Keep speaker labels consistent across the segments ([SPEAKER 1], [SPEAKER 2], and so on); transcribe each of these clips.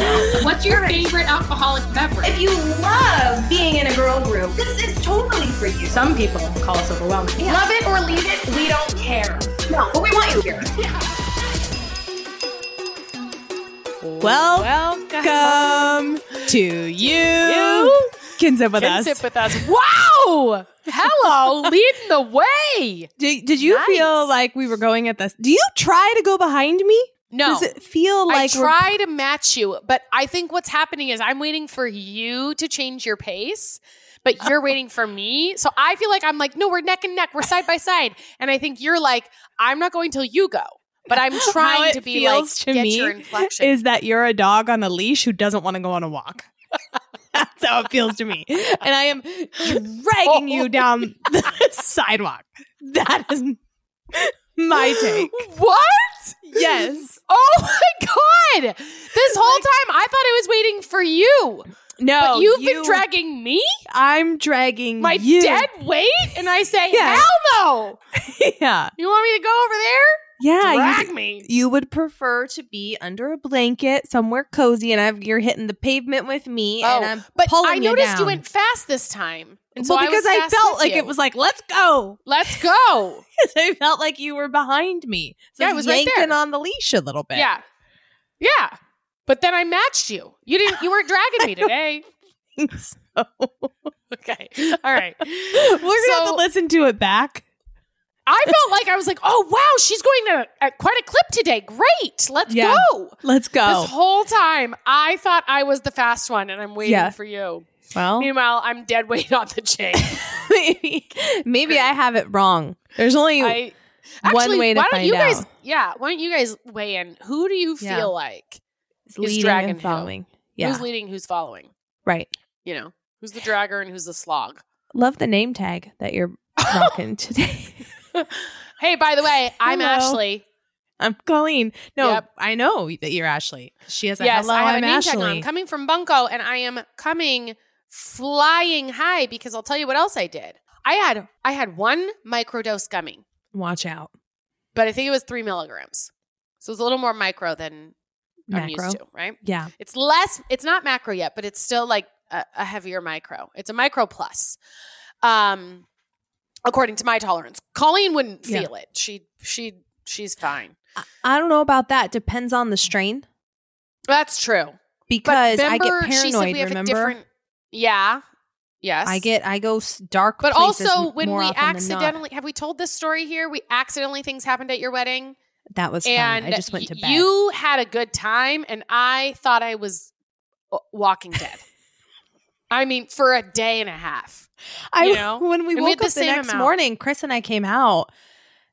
[SPEAKER 1] right? What's your favorite alcoholic beverage?
[SPEAKER 2] If you love being in a girl group, this is totally for you.
[SPEAKER 1] Some people call us overwhelming.
[SPEAKER 2] Love it or leave it, we don't care. No, but we want you here.
[SPEAKER 3] Welcome to you. Can sip with
[SPEAKER 4] Can
[SPEAKER 3] us.
[SPEAKER 4] sip with us. Wow! Hello, leading the way.
[SPEAKER 3] Did, did you
[SPEAKER 4] Nice.
[SPEAKER 3] feel like we were going at this? Do you try to go behind me?
[SPEAKER 4] No,
[SPEAKER 3] Does it feel
[SPEAKER 4] I
[SPEAKER 3] like we're-
[SPEAKER 4] try to match you, but I think what's happening is I'm waiting for you to change your pace, but you're waiting for me. So I feel like I'm like, no, we're neck and neck, we're side by side, and I think you're like, I'm not going till you go, but I'm trying to be like,
[SPEAKER 3] to
[SPEAKER 4] get
[SPEAKER 3] me
[SPEAKER 4] your inflection.
[SPEAKER 3] is that you're a dog on a leash who doesn't want to go on a walk. That's how it feels to me. And I am dragging you down the sidewalk. That is my take.
[SPEAKER 4] what?
[SPEAKER 3] Yes.
[SPEAKER 4] Oh my god! This whole time I thought I was waiting for you,
[SPEAKER 3] No,
[SPEAKER 4] but you've
[SPEAKER 3] you-
[SPEAKER 4] been dragging me,
[SPEAKER 3] I'm dragging
[SPEAKER 4] my
[SPEAKER 3] you.
[SPEAKER 4] dead weight, and I say,
[SPEAKER 3] Yeah.
[SPEAKER 4] hell no!
[SPEAKER 3] yeah.
[SPEAKER 4] You want me to go over there?
[SPEAKER 3] Yeah.
[SPEAKER 4] Drag
[SPEAKER 3] You,
[SPEAKER 4] me.
[SPEAKER 3] you would prefer to be under a blanket somewhere cozy and I've, you're hitting the pavement with me and oh, I'm
[SPEAKER 4] but I noticed you
[SPEAKER 3] down.
[SPEAKER 4] went fast this time, and
[SPEAKER 3] well,
[SPEAKER 4] so
[SPEAKER 3] because
[SPEAKER 4] I,
[SPEAKER 3] I, felt like
[SPEAKER 4] you.
[SPEAKER 3] it was like, let's go.
[SPEAKER 4] Let's go.
[SPEAKER 3] I felt like you were behind me. So
[SPEAKER 4] Yeah, I was
[SPEAKER 3] was
[SPEAKER 4] right
[SPEAKER 3] on the leash a little bit.
[SPEAKER 4] yeah, yeah. But then I matched you. You didn't. You weren't dragging me today.
[SPEAKER 3] so
[SPEAKER 4] Okay. All right.
[SPEAKER 3] we're gonna have
[SPEAKER 4] So-
[SPEAKER 3] to listen to it back.
[SPEAKER 4] I felt like I was like, oh wow, she's going to at quite a clip today. Great. Let's
[SPEAKER 3] Yeah.
[SPEAKER 4] go.
[SPEAKER 3] Let's go.
[SPEAKER 4] This whole time, I thought I was the fast one, and I'm waiting
[SPEAKER 3] Yeah.
[SPEAKER 4] for you.
[SPEAKER 3] well,
[SPEAKER 4] Meanwhile, I'm dead weight on the chain.
[SPEAKER 3] maybe, maybe I have it wrong. There's only
[SPEAKER 4] I
[SPEAKER 3] one
[SPEAKER 4] actually,
[SPEAKER 3] way to
[SPEAKER 4] why don't
[SPEAKER 3] find
[SPEAKER 4] you guys?
[SPEAKER 3] out.
[SPEAKER 4] Yeah, why don't you guys weigh in? Who do you feel
[SPEAKER 3] Yeah.
[SPEAKER 4] like is
[SPEAKER 3] leading
[SPEAKER 4] dragging
[SPEAKER 3] and
[SPEAKER 4] who?
[SPEAKER 3] following. Yeah,
[SPEAKER 4] who's leading, who's following?
[SPEAKER 3] right.
[SPEAKER 4] You know, who's the dragger and who's the slog?
[SPEAKER 3] Love the name tag that you're rocking today.
[SPEAKER 4] Hey, by the way, I'm
[SPEAKER 3] Hello.
[SPEAKER 4] Ashley.
[SPEAKER 3] I'm Colleen. No,
[SPEAKER 4] Yep.
[SPEAKER 3] I know that you're Ashley. She has a
[SPEAKER 4] yes,
[SPEAKER 3] hello.
[SPEAKER 4] I have
[SPEAKER 3] I'm
[SPEAKER 4] a name
[SPEAKER 3] Ashley.
[SPEAKER 4] tag on. I'm coming from Bunko, and I am coming flying high because I'll tell you what else I did. I had I had one microdose gummy,
[SPEAKER 3] Watch out,
[SPEAKER 4] but I think it was three milligrams, so it's a little more micro than I'm used to. Right?
[SPEAKER 3] Yeah,
[SPEAKER 4] It's less. It's not macro yet, but it's still like a, a heavier micro. It's a micro plus, um, according to my tolerance. Colleen wouldn't
[SPEAKER 3] Yeah.
[SPEAKER 4] feel it. She she she's fine.
[SPEAKER 3] I, I don't know about that. Depends on the strain
[SPEAKER 4] That's true.
[SPEAKER 3] Because I get
[SPEAKER 4] remember, she said
[SPEAKER 3] paranoid.
[SPEAKER 4] we have a
[SPEAKER 3] remember,
[SPEAKER 4] different. Yeah. Yes.
[SPEAKER 3] I get I go dark.
[SPEAKER 4] But
[SPEAKER 3] places
[SPEAKER 4] also, when
[SPEAKER 3] more
[SPEAKER 4] we
[SPEAKER 3] often than not.
[SPEAKER 4] accidentally have we told this story here? We accidentally things happened at your wedding,
[SPEAKER 3] that was fun. I just went to bed.
[SPEAKER 4] You had a good time, and I thought I was uh, Walking Dead. I mean, for a day and a half.
[SPEAKER 3] I
[SPEAKER 4] know?
[SPEAKER 3] when we
[SPEAKER 4] And
[SPEAKER 3] woke
[SPEAKER 4] the
[SPEAKER 3] up the,
[SPEAKER 4] same
[SPEAKER 3] next
[SPEAKER 4] amount.
[SPEAKER 3] morning, Chris and I came out,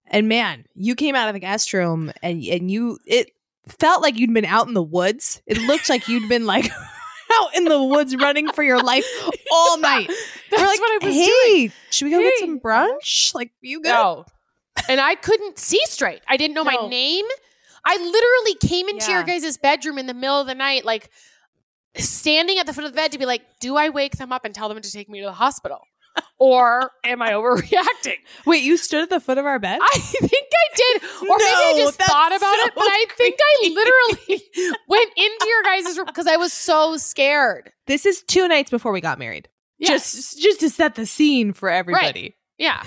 [SPEAKER 3] and man, you came out of the guest room, and and you it felt like you'd been out in the woods. It looked like you'd been like out in the woods running for your life all night.
[SPEAKER 4] That's
[SPEAKER 3] We're like,
[SPEAKER 4] what I was
[SPEAKER 3] hey,
[SPEAKER 4] doing.
[SPEAKER 3] should we go get some brunch? Like, you go.
[SPEAKER 4] No. and I couldn't see straight. I didn't know
[SPEAKER 3] No.
[SPEAKER 4] my name. I literally came into your
[SPEAKER 3] Yeah.
[SPEAKER 4] guys' bedroom in the middle of the night, like standing at the foot of the bed to be like, do I wake them up and tell them to take me to the hospital? Or am I overreacting?
[SPEAKER 3] Wait, you stood at the foot of our bed?
[SPEAKER 4] I think I did. Or maybe I just thought about
[SPEAKER 3] so
[SPEAKER 4] it, but I think I literally went into your guys' room because I was so scared.
[SPEAKER 3] this is two nights before we got married.
[SPEAKER 4] Yes.
[SPEAKER 3] Just just to set the scene for everybody.
[SPEAKER 4] Yeah.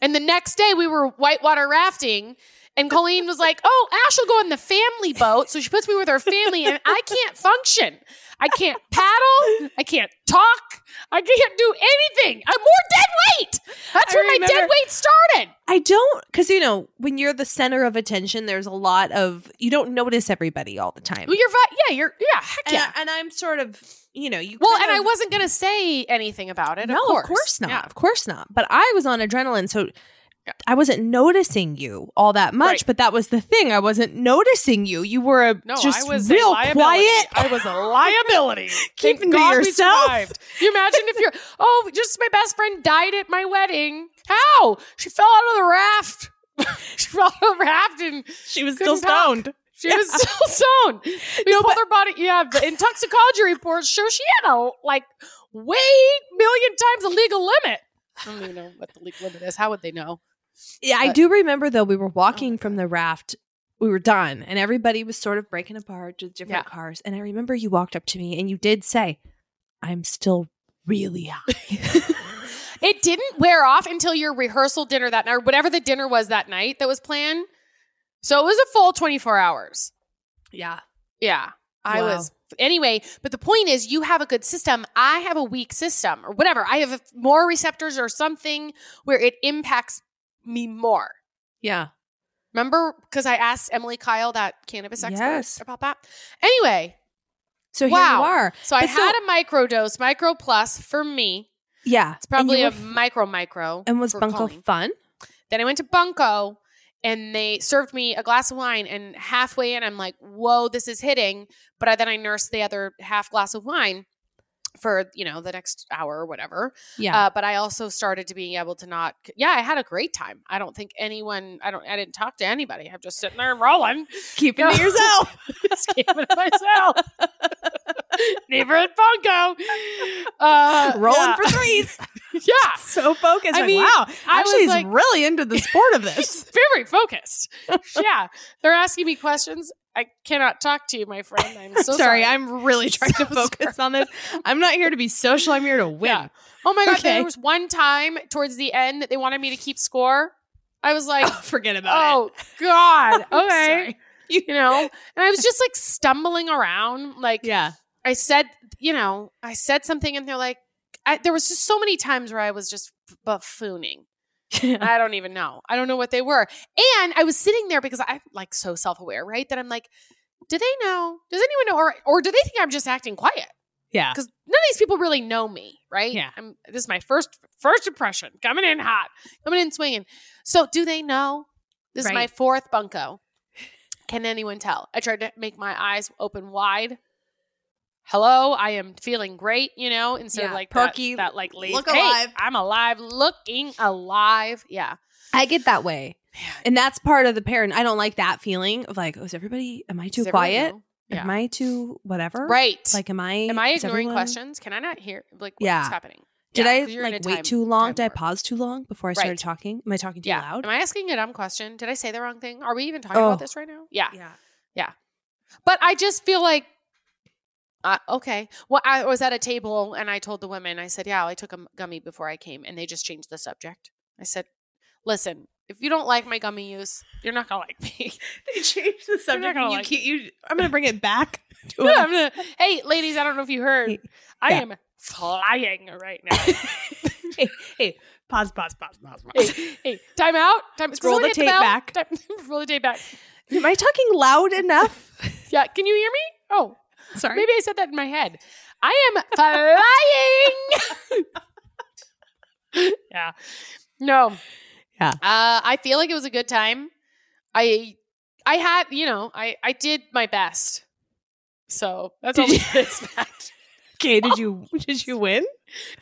[SPEAKER 4] And the next day we were whitewater rafting and Colleen was like, Oh, Ash will go on the family boat. So she puts me with her family and I can't function. I can't paddle. I can't talk. I can't do anything. I'm more dead weight. That's
[SPEAKER 3] I
[SPEAKER 4] where my dead weight started.
[SPEAKER 3] I don't, because you know, when you're the center of attention, there's a lot of you don't notice everybody all the time.
[SPEAKER 4] Well, you're yeah, you're yeah, heck
[SPEAKER 3] and,
[SPEAKER 4] yeah.
[SPEAKER 3] I, and I'm sort of, you know, you.
[SPEAKER 4] well, and I wasn't gonna say anything about it.
[SPEAKER 3] No,
[SPEAKER 4] of course,
[SPEAKER 3] not.
[SPEAKER 4] Yeah.
[SPEAKER 3] Of course not. But I was on adrenaline, so
[SPEAKER 4] Yeah.
[SPEAKER 3] I wasn't noticing you all that much.
[SPEAKER 4] Right.
[SPEAKER 3] But that was the thing. I wasn't noticing you. You were a,
[SPEAKER 4] No,
[SPEAKER 3] just
[SPEAKER 4] I was
[SPEAKER 3] real
[SPEAKER 4] liability.
[SPEAKER 3] quiet.
[SPEAKER 4] I was a liability.
[SPEAKER 3] Keeping to
[SPEAKER 4] God
[SPEAKER 3] yourself.
[SPEAKER 4] You imagine if you're oh, just my best friend died at my wedding. How? She fell out of the raft. she fell out of the raft and
[SPEAKER 3] she was still
[SPEAKER 4] talk.
[SPEAKER 3] stoned.
[SPEAKER 4] she was still stoned. We pulled her body. Yeah, the intoxicology reports show she had a like way million times the legal limit. I don't even know what the legal limit is. How would they know?
[SPEAKER 3] Yeah, I do remember though. We were
[SPEAKER 4] Oh
[SPEAKER 3] walking from the raft we were done and everybody was sort of breaking apart to different
[SPEAKER 4] Yeah.
[SPEAKER 3] cars. And I remember you walked up to me and you did say, I'm still really high.
[SPEAKER 4] It didn't wear off until your rehearsal dinner that night, or whatever the dinner was that night that was planned. So it was a full 24 hours.
[SPEAKER 3] yeah.
[SPEAKER 4] Yeah. I
[SPEAKER 3] Wow.
[SPEAKER 4] was anyway, but the point is you have a good system. I have a weak system or whatever. I have more receptors or something where it impacts me more.
[SPEAKER 3] Yeah.
[SPEAKER 4] Remember because I asked Emily Kyle that cannabis expert
[SPEAKER 3] Yes.
[SPEAKER 4] about that. Anyway,
[SPEAKER 3] So here
[SPEAKER 4] Wow.
[SPEAKER 3] you are.
[SPEAKER 4] so I
[SPEAKER 3] so-
[SPEAKER 4] had a micro dose, micro plus for me.
[SPEAKER 3] Yeah.
[SPEAKER 4] It's probably a
[SPEAKER 3] f-
[SPEAKER 4] micro micro.
[SPEAKER 3] And was Bunko
[SPEAKER 4] Colleen.
[SPEAKER 3] fun?
[SPEAKER 4] Then I went to Bunko and they served me a glass of wine. And halfway in, I'm like, whoa, this is hitting. But I, then I nursed the other half glass of wine for, you know, the next hour or whatever.
[SPEAKER 3] Yeah.
[SPEAKER 4] Uh, but I also started to being able to not, yeah, I had a great time. I don't think anyone, I don't, I didn't talk to anybody. I'm just sitting there and rolling.
[SPEAKER 3] Keep it to yourself.
[SPEAKER 4] just keeping it to myself. Never at Bunko. Uh,
[SPEAKER 3] Rolling
[SPEAKER 4] yeah.
[SPEAKER 3] for threes.
[SPEAKER 4] Yeah.
[SPEAKER 3] so focused.
[SPEAKER 4] I
[SPEAKER 3] like,
[SPEAKER 4] mean,
[SPEAKER 3] wow.
[SPEAKER 4] I
[SPEAKER 3] Actually, he's
[SPEAKER 4] like-
[SPEAKER 3] really into the sport of this.
[SPEAKER 4] very focused. yeah. They're asking me questions. I cannot talk to you, my friend. I'm so
[SPEAKER 3] sorry,
[SPEAKER 4] sorry.
[SPEAKER 3] I'm really trying
[SPEAKER 4] So
[SPEAKER 3] to focus on this. I'm not here to be social. I'm here to win.
[SPEAKER 4] Yeah. Oh my god,
[SPEAKER 3] Okay.
[SPEAKER 4] there was one time towards the end that they wanted me to keep score. I was like, oh,
[SPEAKER 3] Forget about it.
[SPEAKER 4] oh god, okay,
[SPEAKER 3] Sorry.
[SPEAKER 4] you know. And I was just like stumbling around. Like
[SPEAKER 3] Yeah.
[SPEAKER 4] I said, you know, I said something, and they're like, I, there was just so many times where I was just buffooning. I don't even know. I don't know what they were. And I was sitting there because I'm like so self aware, right? That I'm like, do they know? Does anyone know? Or, or do they think I'm just acting quiet?
[SPEAKER 3] yeah.
[SPEAKER 4] Because none of these people really know me, right?
[SPEAKER 3] Yeah.
[SPEAKER 4] I'm, this is my first first impression. Coming in hot, coming in swinging. So do they know? This is my fourth bunko. Can anyone tell? I tried to make my eyes open wide. Hello, I am feeling great, you know, instead of like
[SPEAKER 3] perky,
[SPEAKER 4] that, that like lazy.
[SPEAKER 3] look
[SPEAKER 4] hey,
[SPEAKER 3] alive.
[SPEAKER 4] I'm alive, looking alive. Yeah.
[SPEAKER 3] I get that way.
[SPEAKER 4] Man.
[SPEAKER 3] And that's part of the parent. I don't like that feeling of like, oh, is everybody, am I too quiet?
[SPEAKER 4] Yeah.
[SPEAKER 3] Am I too whatever?
[SPEAKER 4] right.
[SPEAKER 3] Like, am I,
[SPEAKER 4] am I ignoring
[SPEAKER 3] everyone-
[SPEAKER 4] questions? Can I not hear? Like, what's
[SPEAKER 3] Yeah.
[SPEAKER 4] happening?
[SPEAKER 3] Did
[SPEAKER 4] Yeah,
[SPEAKER 3] I like wait
[SPEAKER 4] time-
[SPEAKER 3] too long? Did I pause too long before I started
[SPEAKER 4] Right.
[SPEAKER 3] talking? Am I talking too
[SPEAKER 4] Yeah.
[SPEAKER 3] loud?
[SPEAKER 4] Am I asking a dumb question? Did I say the wrong thing? Are we even talking
[SPEAKER 3] Oh.
[SPEAKER 4] about this right now? Yeah.
[SPEAKER 3] Yeah. yeah.
[SPEAKER 4] But I just feel like, uh, okay. Well, I was at a table and I told the women, I said, yeah, I took a gummy before I came, and they just changed the subject. I said, listen, if you don't like my gummy use, you're not gonna like me.
[SPEAKER 3] They changed the subject. You
[SPEAKER 4] like
[SPEAKER 3] keep, you, I'm going to bring it back. To
[SPEAKER 4] Yeah. I'm gonna, hey, ladies, I don't know if you heard, I
[SPEAKER 3] Yeah.
[SPEAKER 4] am flying right now.
[SPEAKER 3] hey, hey, pause, pause, pause, pause, pause.
[SPEAKER 4] hey, hey, time out. Time.
[SPEAKER 3] Scroll the tape
[SPEAKER 4] bell?
[SPEAKER 3] back.
[SPEAKER 4] Time, roll the tape back.
[SPEAKER 3] Am I talking loud enough?
[SPEAKER 4] Yeah, can you hear me? Oh,
[SPEAKER 3] Sorry.
[SPEAKER 4] maybe I said that in my head. I am flying. yeah. No.
[SPEAKER 3] Yeah.
[SPEAKER 4] Uh, I feel like it was a good time. I I had, you know, I I did my best. So that's all
[SPEAKER 3] Did
[SPEAKER 4] we
[SPEAKER 3] you-
[SPEAKER 4] can expect.
[SPEAKER 3] Okay, did you did you win?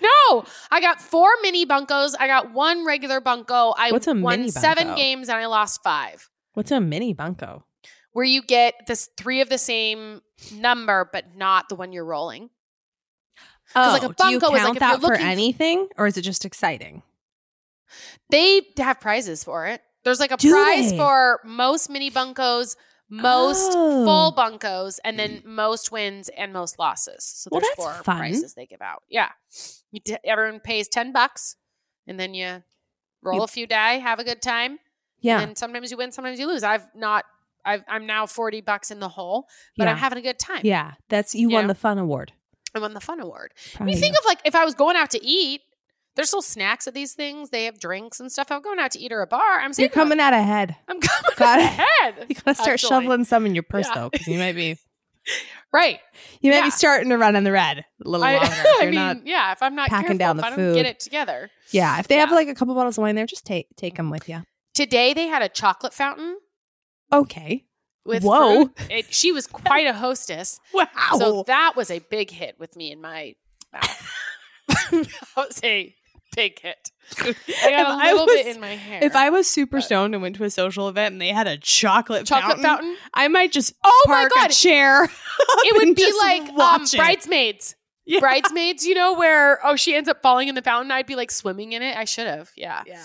[SPEAKER 4] No, I got four mini bunkos. I got one regular bunko. I
[SPEAKER 3] What's a
[SPEAKER 4] won
[SPEAKER 3] mini
[SPEAKER 4] seven games and I lost five.
[SPEAKER 3] What's a mini bunko?
[SPEAKER 4] Where you get this three of the same number, but not the one you're rolling.
[SPEAKER 3] Oh,
[SPEAKER 4] like, a oh,
[SPEAKER 3] do you
[SPEAKER 4] is like
[SPEAKER 3] count that for anything, or is it just exciting?
[SPEAKER 4] They have prizes for it. There's like a
[SPEAKER 3] Do
[SPEAKER 4] prize
[SPEAKER 3] they?
[SPEAKER 4] for most mini bunkos, most
[SPEAKER 3] Oh.
[SPEAKER 4] full bunkos, and then most wins and most losses. So
[SPEAKER 3] Well,
[SPEAKER 4] there's
[SPEAKER 3] that's
[SPEAKER 4] four
[SPEAKER 3] fun.
[SPEAKER 4] prizes they give out. Yeah, everyone pays ten bucks, and then you roll
[SPEAKER 3] You-
[SPEAKER 4] a few die, have a good time,
[SPEAKER 3] Yeah,
[SPEAKER 4] and sometimes you win, sometimes you lose. I've not. I've, I'm now forty bucks in the hole, but
[SPEAKER 3] yeah,
[SPEAKER 4] I'm having a good time.
[SPEAKER 3] yeah. That's you
[SPEAKER 4] Yeah.
[SPEAKER 3] won the fun award.
[SPEAKER 4] I won the fun award.
[SPEAKER 3] Proud
[SPEAKER 4] you think of like if I was going out to eat, there's still snacks at these things. They have drinks and stuff. I'm going out to eat or a bar. I'm
[SPEAKER 3] You're coming out ahead.
[SPEAKER 4] I'm coming
[SPEAKER 3] Got it.
[SPEAKER 4] ahead.
[SPEAKER 3] You gotta start
[SPEAKER 4] Actually.
[SPEAKER 3] shoveling some in your purse
[SPEAKER 4] Yeah.
[SPEAKER 3] though, because you might be
[SPEAKER 4] Right.
[SPEAKER 3] you might
[SPEAKER 4] Yeah.
[SPEAKER 3] be starting to run in the red a little
[SPEAKER 4] I,
[SPEAKER 3] longer.
[SPEAKER 4] I mean, yeah, if I'm not
[SPEAKER 3] packing
[SPEAKER 4] careful,
[SPEAKER 3] down the
[SPEAKER 4] I don't get it together.
[SPEAKER 3] yeah, if they have like a couple bottles of wine there, just take take them with you.
[SPEAKER 4] Today they had a chocolate fountain
[SPEAKER 3] Okay.
[SPEAKER 4] with
[SPEAKER 3] Whoa.
[SPEAKER 4] fruit. It, she was quite a hostess.
[SPEAKER 3] Wow.
[SPEAKER 4] So that was a big hit with me in my mouth. that was a big hit. I
[SPEAKER 3] If
[SPEAKER 4] got a
[SPEAKER 3] I
[SPEAKER 4] little
[SPEAKER 3] was-
[SPEAKER 4] bit in my hair.
[SPEAKER 3] if I was super
[SPEAKER 4] But-
[SPEAKER 3] stoned and went to a social event and they had a chocolate,
[SPEAKER 4] chocolate
[SPEAKER 3] fountain,
[SPEAKER 4] fountain,
[SPEAKER 3] I might just
[SPEAKER 4] Oh my God.
[SPEAKER 3] a chair.
[SPEAKER 4] it would be like um, bridesmaids.
[SPEAKER 3] Yeah.
[SPEAKER 4] Bridesmaids, you know, where oh she ends up falling in the fountain. I'd be like swimming in it. I should have. Yeah.
[SPEAKER 3] Yeah.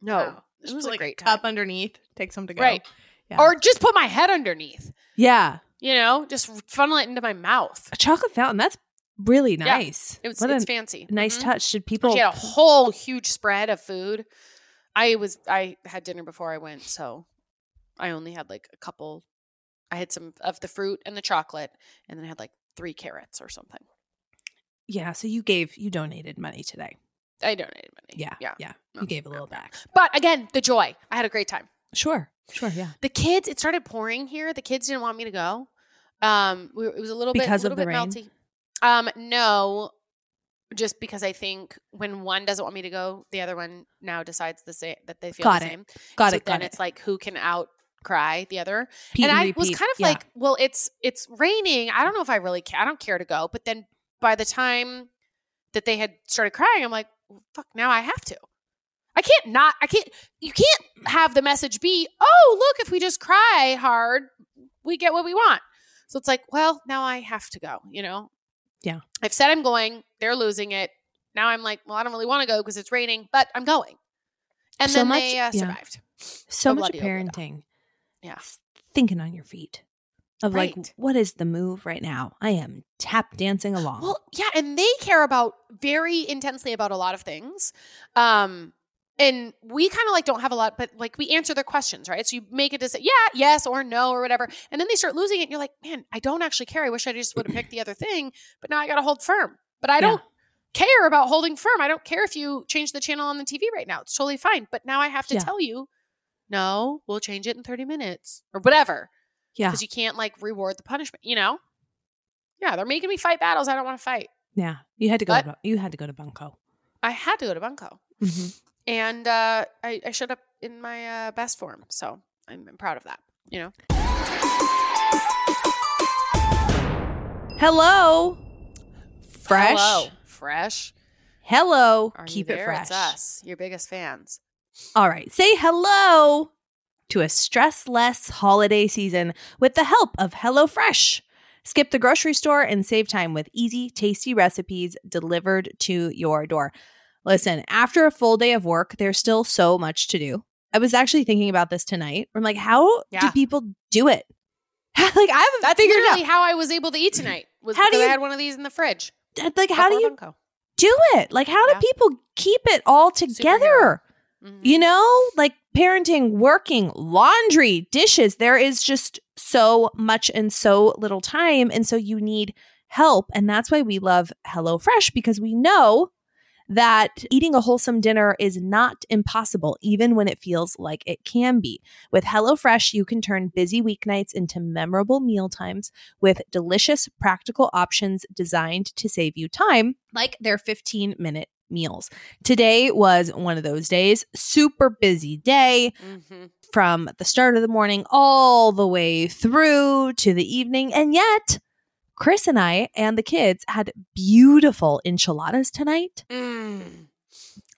[SPEAKER 4] No. It
[SPEAKER 3] Just
[SPEAKER 4] was
[SPEAKER 3] put,
[SPEAKER 4] a
[SPEAKER 3] like
[SPEAKER 4] great
[SPEAKER 3] cup
[SPEAKER 4] time.
[SPEAKER 3] underneath. Take some to go.
[SPEAKER 4] Right.
[SPEAKER 3] Yeah.
[SPEAKER 4] Or just put my head underneath.
[SPEAKER 3] Yeah.
[SPEAKER 4] You know, just funnel it into my mouth.
[SPEAKER 3] A chocolate fountain. That's really
[SPEAKER 4] Yeah.
[SPEAKER 3] nice.
[SPEAKER 4] It was,
[SPEAKER 3] what
[SPEAKER 4] it's fancy.
[SPEAKER 3] nice
[SPEAKER 4] Mhm.
[SPEAKER 3] touch. Should people
[SPEAKER 4] She had a whole huge spread of food. I was I had dinner before I went, so I only had like a couple. I had some of the fruit and the chocolate, and then I had like three carrots or something.
[SPEAKER 3] Yeah, so you gave you donated money today.
[SPEAKER 4] I donated money.
[SPEAKER 3] Yeah.
[SPEAKER 4] yeah.
[SPEAKER 3] Yeah. You gave a little back.
[SPEAKER 4] But again, the joy. I had a great time.
[SPEAKER 3] Sure. Sure, yeah.
[SPEAKER 4] The kids, it started pouring here. The kids didn't want me to go. Um, we, it was a little
[SPEAKER 3] Because
[SPEAKER 4] bit,
[SPEAKER 3] of
[SPEAKER 4] little
[SPEAKER 3] the
[SPEAKER 4] bit
[SPEAKER 3] rain?
[SPEAKER 4] melty. Um, no, just because I think when one doesn't want me to go, the other one now decides the same that they feel
[SPEAKER 3] Got
[SPEAKER 4] the
[SPEAKER 3] it.
[SPEAKER 4] same.
[SPEAKER 3] Got
[SPEAKER 4] so
[SPEAKER 3] it.
[SPEAKER 4] then
[SPEAKER 3] Got
[SPEAKER 4] it's
[SPEAKER 3] it.
[SPEAKER 4] like who can out cry the other.
[SPEAKER 3] Pete
[SPEAKER 4] and I
[SPEAKER 3] repeat.
[SPEAKER 4] was kind of
[SPEAKER 3] Yeah.
[SPEAKER 4] like, well, it's it's raining. I don't know if I really care. I don't care to go. But then by the time that they had started crying, I'm like, well, fuck, now I have to. I can't not. I can't. You can't have the message be, oh, look, if we just cry hard, we get what we want. So it's like, well, now I have to go. You know.
[SPEAKER 3] Yeah.
[SPEAKER 4] I've said I'm going. They're losing it. Now I'm like, well, I don't really want to go because it's raining, but I'm going. And
[SPEAKER 3] So
[SPEAKER 4] then
[SPEAKER 3] much-
[SPEAKER 4] they uh,
[SPEAKER 3] yeah.
[SPEAKER 4] survived.
[SPEAKER 3] so much
[SPEAKER 4] bloody over that.
[SPEAKER 3] parenting.
[SPEAKER 4] Yeah.
[SPEAKER 3] Thinking on your feet. Of like, what is the move right now? I am tap dancing along.
[SPEAKER 4] Well, yeah, and they care about very intensely about a lot of things. Um and we kind of like don't have a lot, but like we answer their questions, right? So you make a decision, yeah, yes or no or whatever. And then they start losing it. And you're like, man, I don't actually care. I wish I just would have picked the other thing, but now I got to hold firm. But I
[SPEAKER 3] Yeah.
[SPEAKER 4] don't care about holding firm. I don't care if you change the channel on the TV right now. It's totally fine. But now I have to
[SPEAKER 3] Yeah.
[SPEAKER 4] tell you, no, we'll change it in 30 minutes or whatever
[SPEAKER 3] yeah.
[SPEAKER 4] because you can't like reward the punishment, you know? Yeah, they're making me fight battles I don't want to fight.
[SPEAKER 3] Yeah. You had to go
[SPEAKER 4] But-
[SPEAKER 3] to, you had to go to Bunko.
[SPEAKER 4] I had to go to Bunko,
[SPEAKER 3] Mhm.
[SPEAKER 4] And uh, I, I showed up in my uh, best form, so I'm, I'm proud of that. You know,
[SPEAKER 3] Hello. Fresh.
[SPEAKER 4] Hello, fresh.
[SPEAKER 3] Hello.
[SPEAKER 4] Are you
[SPEAKER 3] Keep it fresh.
[SPEAKER 4] It's us, your biggest fans.
[SPEAKER 3] All right. Say hello to a stress less holiday season with the help of HelloFresh. Skip the grocery store and save time with easy, tasty recipes delivered to your door. Listen, after a full day of work, there's still so much to do. I was actually thinking about this tonight. I'm like, how do people do it? like, I haven't
[SPEAKER 4] That's
[SPEAKER 3] figured
[SPEAKER 4] literally
[SPEAKER 3] out.
[SPEAKER 4] how I was able to eat tonight. Was
[SPEAKER 3] How do
[SPEAKER 4] because
[SPEAKER 3] you-
[SPEAKER 4] I had one of these in the fridge.
[SPEAKER 3] Like, how do you
[SPEAKER 4] Bunko.
[SPEAKER 3] do it? Like, how do people keep it all together?
[SPEAKER 4] Mhm.
[SPEAKER 3] You know, like parenting, working, laundry, dishes. There is just so much and so little time. And so you need help. And that's why we love HelloFresh because we know that eating a wholesome dinner is not impossible, even when it feels like it can be. With HelloFresh, you can turn busy weeknights into memorable meal times with delicious, practical options designed to save you time, like their 15 minute meals. Today was one of those days, super busy day
[SPEAKER 4] Mhm.
[SPEAKER 3] from the start of the morning all the way through to the evening. And yet, Chris and I and the kids had beautiful enchiladas tonight.
[SPEAKER 4] Mm.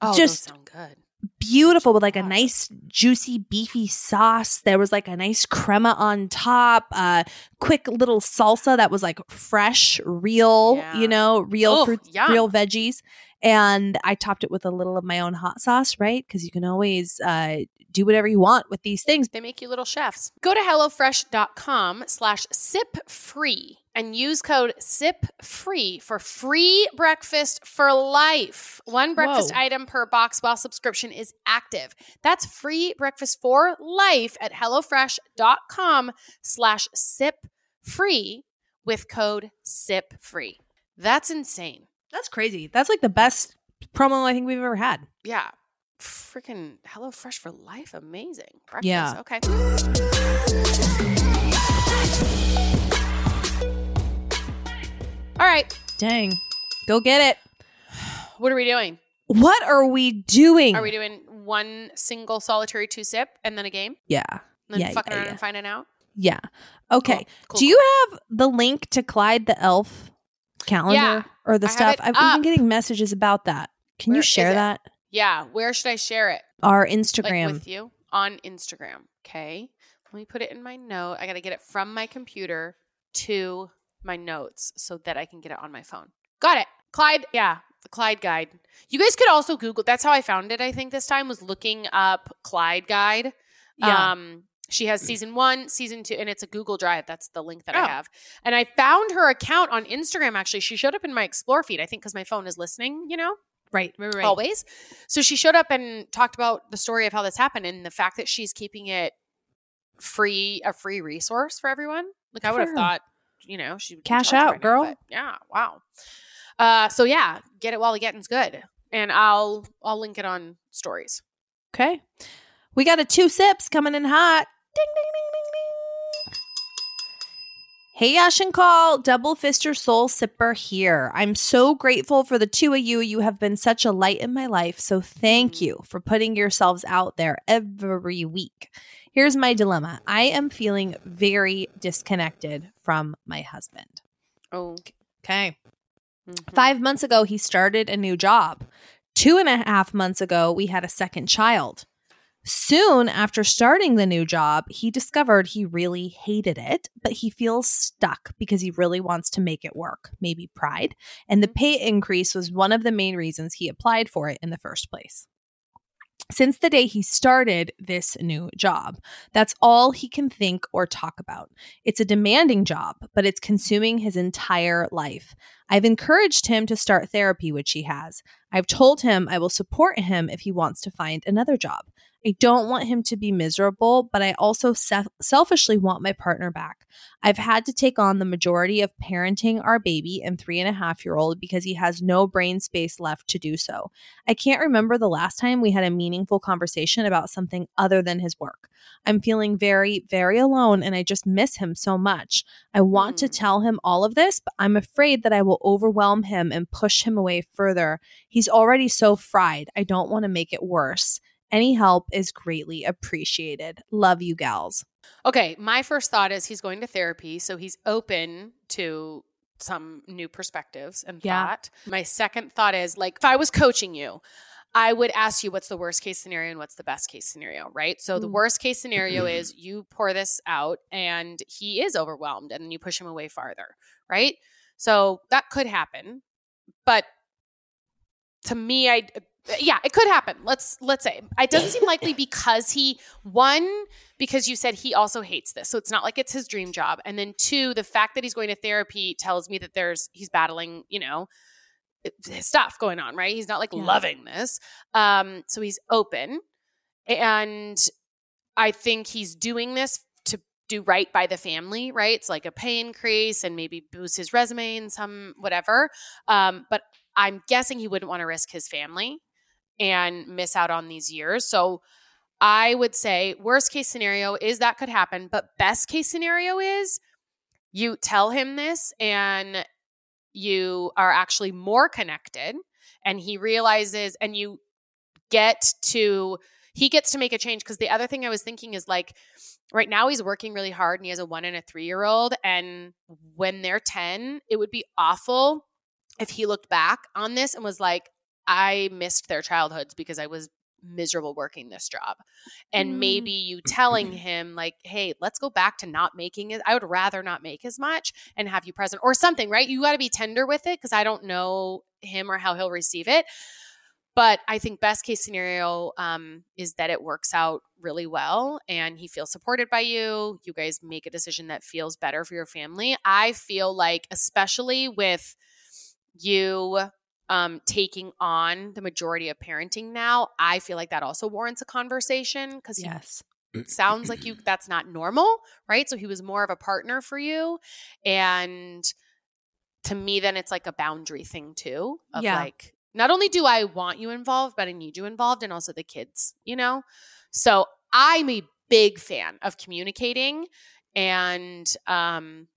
[SPEAKER 4] Oh,
[SPEAKER 3] Just-
[SPEAKER 4] those sound good.
[SPEAKER 3] Beautiful with like a nice, juicy, beefy sauce. There was like a nice crema on top, uh, quick little salsa that was like fresh, real,
[SPEAKER 4] Yeah.
[SPEAKER 3] you know, real fruits,
[SPEAKER 4] yum.
[SPEAKER 3] real veggies. And I topped it with a little of my own hot sauce, right? Because you can always uh, do whatever you want with these things.
[SPEAKER 4] They make you little chefs. Go to HelloFresh.com slash sip free and use code SIP free for free breakfast for life. One breakfast
[SPEAKER 3] Whoa.
[SPEAKER 4] item per box while subscription is active. That's free breakfast for life at HelloFresh.com slash sip free with code SIP free. That's insane.
[SPEAKER 3] That's crazy. That's like the best promo I think we've ever had.
[SPEAKER 4] Yeah. Freaking HelloFresh for life. Amazing. Breakfast.
[SPEAKER 3] Yeah.
[SPEAKER 4] Okay. All right.
[SPEAKER 3] Dang. Go get it.
[SPEAKER 4] What are we doing?
[SPEAKER 3] What are we doing?
[SPEAKER 4] Are we doing one single solitary two sip and then a game?
[SPEAKER 3] Yeah.
[SPEAKER 4] And then
[SPEAKER 3] Yeah,
[SPEAKER 4] fucking
[SPEAKER 3] yeah,
[SPEAKER 4] around
[SPEAKER 3] yeah.
[SPEAKER 4] and finding out?
[SPEAKER 3] Yeah. Okay.
[SPEAKER 4] Cool, cool,
[SPEAKER 3] Do you have the link to Clyde the Elf calendar
[SPEAKER 4] Yeah,
[SPEAKER 3] or the
[SPEAKER 4] I
[SPEAKER 3] stuff? I've
[SPEAKER 4] up.
[SPEAKER 3] been getting messages about that. Can
[SPEAKER 4] Where
[SPEAKER 3] you share that?
[SPEAKER 4] Yeah. Where should I share it?
[SPEAKER 3] Our
[SPEAKER 4] Like
[SPEAKER 3] Instagram.
[SPEAKER 4] with you on Instagram. Okay. Let me put it in my note. I got to get it from my computer to my notes so that I can get it on my phone. Got it. Clyde. Yeah. The Clyde guide. You guys could also Google. That's how I found it. I think this time was looking up Clyde guide.
[SPEAKER 3] yeah.
[SPEAKER 4] Um, She has season one, season two, and it's a Google Drive. That's the link that
[SPEAKER 3] Oh.
[SPEAKER 4] I have. And I found her account on Instagram. Actually, she showed up in my explore feed. I think because my phone is listening. You know,
[SPEAKER 3] Right, right, right.
[SPEAKER 4] always. So she showed up and talked about the story of how this happened and the fact that she's keeping it free, a free resource for everyone. Like I would have thought, you know, she would
[SPEAKER 3] Cash out,
[SPEAKER 4] now,
[SPEAKER 3] girl.
[SPEAKER 4] but yeah, wow. Uh, so yeah, get it while the getting's good, and I'll I'll link it on stories.
[SPEAKER 3] Okay. We got a two sips coming in hot. Ding, ding, ding, ding, ding. Hey, Ash and Coll, Double Fister Soul Sipper here. I'm so grateful for the two of you. You have been such a light in my life. So thank you for putting yourselves out there every week. Here's my dilemma I am feeling very disconnected from my husband.
[SPEAKER 4] Oh,
[SPEAKER 3] Okay.
[SPEAKER 4] mhm.
[SPEAKER 3] Five months ago, he started a new job. Two and a half months ago, we had a second child. Soon after starting the new job, he discovered he really hated it, but he feels stuck because he really wants to make it work, maybe pride. And the mm-hmm. pay increase was one of the main reasons he applied for it in the first place. Since the day he started this new job, that's all he can think or talk about. It's a demanding job, but it's consuming his entire life. I've encouraged him to start therapy, which he has. I've told him I will support him if he wants to find another job. I don't want him to be miserable, but I also se- selfishly want my partner back. I've had to take on the majority of parenting our baby and three and a half year old because he has no brain space left to do so. I can't remember the last time we had a meaningful conversation about something other than his work. I'm feeling very, very alone and I just miss him so much. I want to
[SPEAKER 4] Hmm.
[SPEAKER 3] tell him all of this, but I'm afraid that I will overwhelm him and push him away further. He's already so fried. I don't want to make it worse. Any help is greatly appreciated. Love you, gals.
[SPEAKER 4] Okay, my first thought is he's going to therapy, so he's open to some new perspectives and
[SPEAKER 3] Yeah.
[SPEAKER 4] thought. My second thought is like if I was coaching you, I would ask you what's the worst case scenario and what's the best case scenario, right? So the
[SPEAKER 3] Mm.
[SPEAKER 4] worst case scenario is you pour this out and he is overwhelmed and then you push him away farther, right? So that could happen. But to me I yeah, it could happen. Let's let's say it doesn't seem likely because he one because you said he also hates this. So it's not like it's his dream job. And then two, the fact that he's going to therapy tells me that there's he's battling, you know, his stuff going on, right? He's not like
[SPEAKER 3] Yeah.
[SPEAKER 4] loving this. Um so he's open and I think he's doing this to do right by the family, right? It's like a pay increase and maybe boost his resume and some whatever. Um but I'm guessing he wouldn't want to risk his family and miss out on these years. So I would say worst case scenario is that could happen, but best case scenario is you tell him this and you are actually more connected and he realizes and you get to he gets to make a change because the other thing I was thinking is like right now he's working really hard and he has a 1 and a 3 year old and when they're 10 it would be awful if he looked back on this and was like I missed their childhoods because I was miserable working this job. And
[SPEAKER 3] Mm.
[SPEAKER 4] maybe you telling him, like, hey, let's go back to not making it. I would rather not make as much and have you present or something, right? You got to be tender with it because I don't know him or how he'll receive it. But I think best case scenario um, is that it works out really well and he feels supported by you. You guys make a decision that feels better for your family. I feel like, especially with you um, taking on the majority of parenting now, I feel like that also warrants a conversation because
[SPEAKER 3] Yes.
[SPEAKER 4] it sounds like you that's not normal, right? So he was more of a partner for you, and to me, then it's like a boundary thing too. Of
[SPEAKER 3] Yeah.
[SPEAKER 4] like, not only do I want you involved, but I need you involved, and also the kids, you know. So I'm a big fan of communicating and um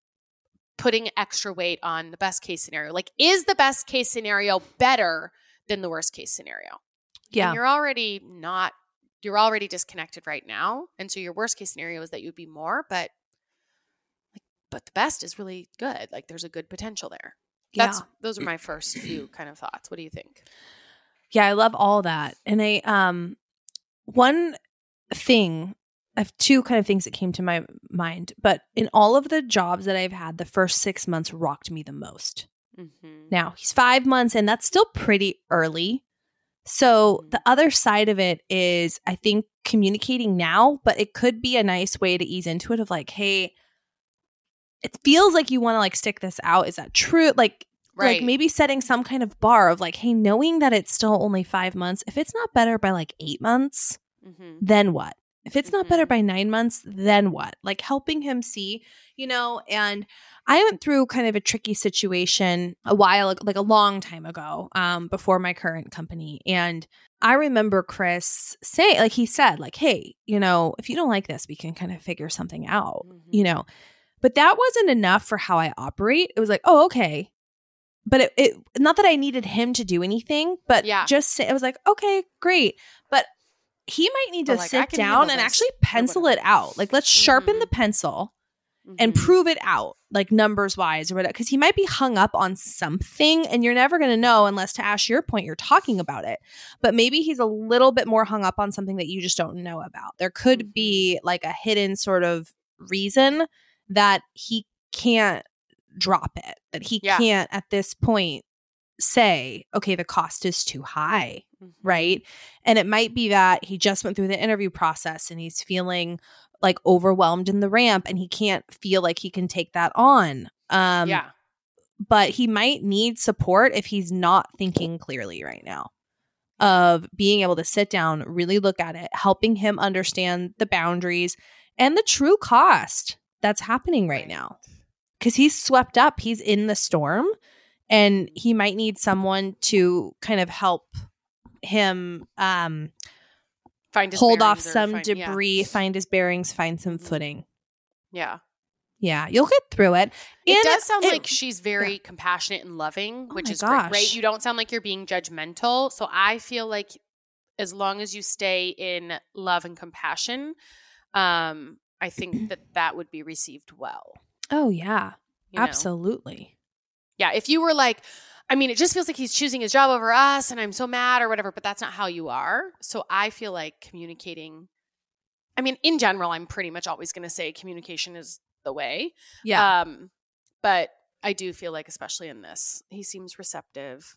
[SPEAKER 4] putting extra weight on the best case scenario. Like, is the best case scenario better than the worst case scenario?
[SPEAKER 3] Yeah.
[SPEAKER 4] And you're already not, you're already disconnected right now. And so your worst case scenario is that you'd be more, but like, but the best is really good. Like, there's a good potential there. That's, those are my first few kind of thoughts. What do you think?
[SPEAKER 3] Yeah, I love all that. And I um one thing I have two kind of things that came to my mind, but in all of the jobs that I've had, the first six months rocked me the most.
[SPEAKER 4] Mm-hmm.
[SPEAKER 3] Now he's five months and that's still pretty early So
[SPEAKER 4] Mhm.
[SPEAKER 3] the other side of it is I think communicating now, but it could be a nice way to ease into it of like, hey, it feels like you want to like stick this out. Is that true? Like
[SPEAKER 4] Right.
[SPEAKER 3] like maybe setting some kind of bar of like, hey, knowing that it's still only five months, if it's not better by like eight months,
[SPEAKER 4] Mhm.
[SPEAKER 3] then what? If it's not better
[SPEAKER 4] Mhm.
[SPEAKER 3] by nine months, then what? Like helping him see, you know, and I went through kind of a tricky situation a while like a long time ago, um, before my current company. And I remember Chris saying, like he said, like, hey, you know, if you don't like this, we can kind of figure something out, you
[SPEAKER 4] Mhm.
[SPEAKER 3] know. But that wasn't enough for how I operate. It was like, oh, okay. But it, it not that I needed him to do anything, but
[SPEAKER 4] Yeah.
[SPEAKER 3] just say, it was like, okay, great. But he might need to
[SPEAKER 4] like,
[SPEAKER 3] sit down and
[SPEAKER 4] this,
[SPEAKER 3] actually pencil it out. Like, let's sharpen
[SPEAKER 4] Mhm.
[SPEAKER 3] the pencil and
[SPEAKER 4] Mhm.
[SPEAKER 3] prove it out, like numbers wise or whatever. Because he might be hung up on something, and you're never going to know unless, to Ash, your point, you're talking about it. But maybe he's a little bit more hung up on something that you just don't know about. There could
[SPEAKER 4] Mhm.
[SPEAKER 3] be like a hidden sort of reason that he can't drop it, that he
[SPEAKER 4] Yeah.
[SPEAKER 3] can't at this point say, okay, the cost is too high. Right? And it might be that he just went through the interview process and he's feeling like overwhelmed in the ramp and he can't feel like he can take that on. Um
[SPEAKER 4] yeah.
[SPEAKER 3] but he might need support if he's not thinking clearly right now. Of being able to sit down, really look at it, helping him understand the boundaries and the true cost that's happening right now. Cuz he's swept up, he's in the storm and he might need someone to kind of help him um
[SPEAKER 4] Find his
[SPEAKER 3] hold off some
[SPEAKER 4] find- yeah.
[SPEAKER 3] debris, find his bearings, find some
[SPEAKER 4] Mhm.
[SPEAKER 3] footing.
[SPEAKER 4] Yeah.
[SPEAKER 3] Yeah, you'll get through it.
[SPEAKER 4] It does sound
[SPEAKER 3] it-
[SPEAKER 4] like she's very compassionate and loving,
[SPEAKER 3] Oh
[SPEAKER 4] which
[SPEAKER 3] my
[SPEAKER 4] is great, right? You don't sound like you're being judgmental. So I feel like as long as you stay in love and compassion, um, I think that that would be received well.
[SPEAKER 3] Oh yeah,
[SPEAKER 4] you know?
[SPEAKER 3] absolutely.
[SPEAKER 4] Yeah. If you were like, I mean, it just feels like he's choosing his job over us and I'm so mad or whatever, but that's not how you are. So I feel like communicating, I mean, in general, I'm pretty much always going to say communication is the way.
[SPEAKER 3] Yeah.
[SPEAKER 4] Um, but I do feel like, especially in this, he seems receptive,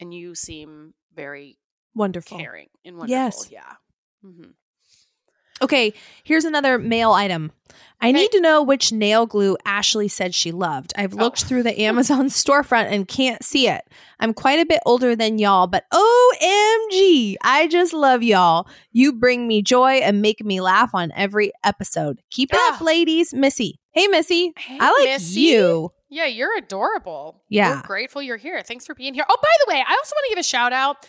[SPEAKER 4] and you seem very
[SPEAKER 3] Wonderful.
[SPEAKER 4] caring and wonderful.
[SPEAKER 3] Yes.
[SPEAKER 4] Yeah. hmm
[SPEAKER 3] Okay, here's another mail item. I
[SPEAKER 4] Okay.
[SPEAKER 3] need to know which nail glue Ashley said she loved. I've
[SPEAKER 4] Oh.
[SPEAKER 3] looked through the Amazon storefront and can't see it. I'm quite a bit older than y'all, but OMG, I just love y'all. You bring me joy and make me laugh on every episode. Keep it up,
[SPEAKER 4] Ah.
[SPEAKER 3] ladies. Missy. Hey, Missy.
[SPEAKER 4] Hey,
[SPEAKER 3] I like
[SPEAKER 4] Missy.
[SPEAKER 3] you.
[SPEAKER 4] Yeah, you're adorable.
[SPEAKER 3] Yeah.
[SPEAKER 4] We're grateful you're here. Thanks for being here. Oh, by the way, I also want to give a shout out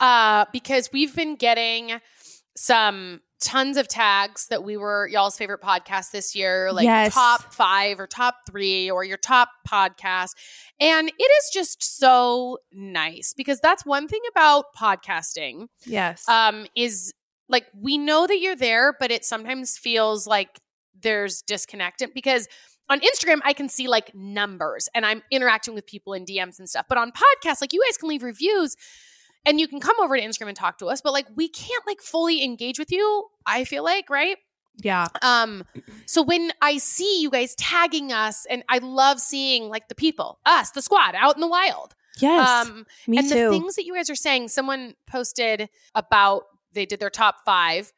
[SPEAKER 4] uh, because we've been getting some tons of tags that we were y'all's favorite podcast this year, like
[SPEAKER 3] Yes.
[SPEAKER 4] top five or top three or your top podcast. And it is just so nice because that's one thing about podcasting
[SPEAKER 3] Yes.
[SPEAKER 4] um, is like we know that you're there, but it sometimes feels like there's disconnect because on Instagram I can see like numbers and I'm interacting with people in DMs and stuff. But on podcasts, like you guys can leave reviews and you can come over to Instagram and talk to us, but like we can't like fully engage with you, I feel like, right?
[SPEAKER 3] yeah.
[SPEAKER 4] Um, so when I see you guys tagging us, and I love seeing like the people, us, the squad out in the wild.
[SPEAKER 3] Yes.
[SPEAKER 4] Um,
[SPEAKER 3] me
[SPEAKER 4] and
[SPEAKER 3] too.
[SPEAKER 4] the things that you guys are saying, someone posted about they did their top five,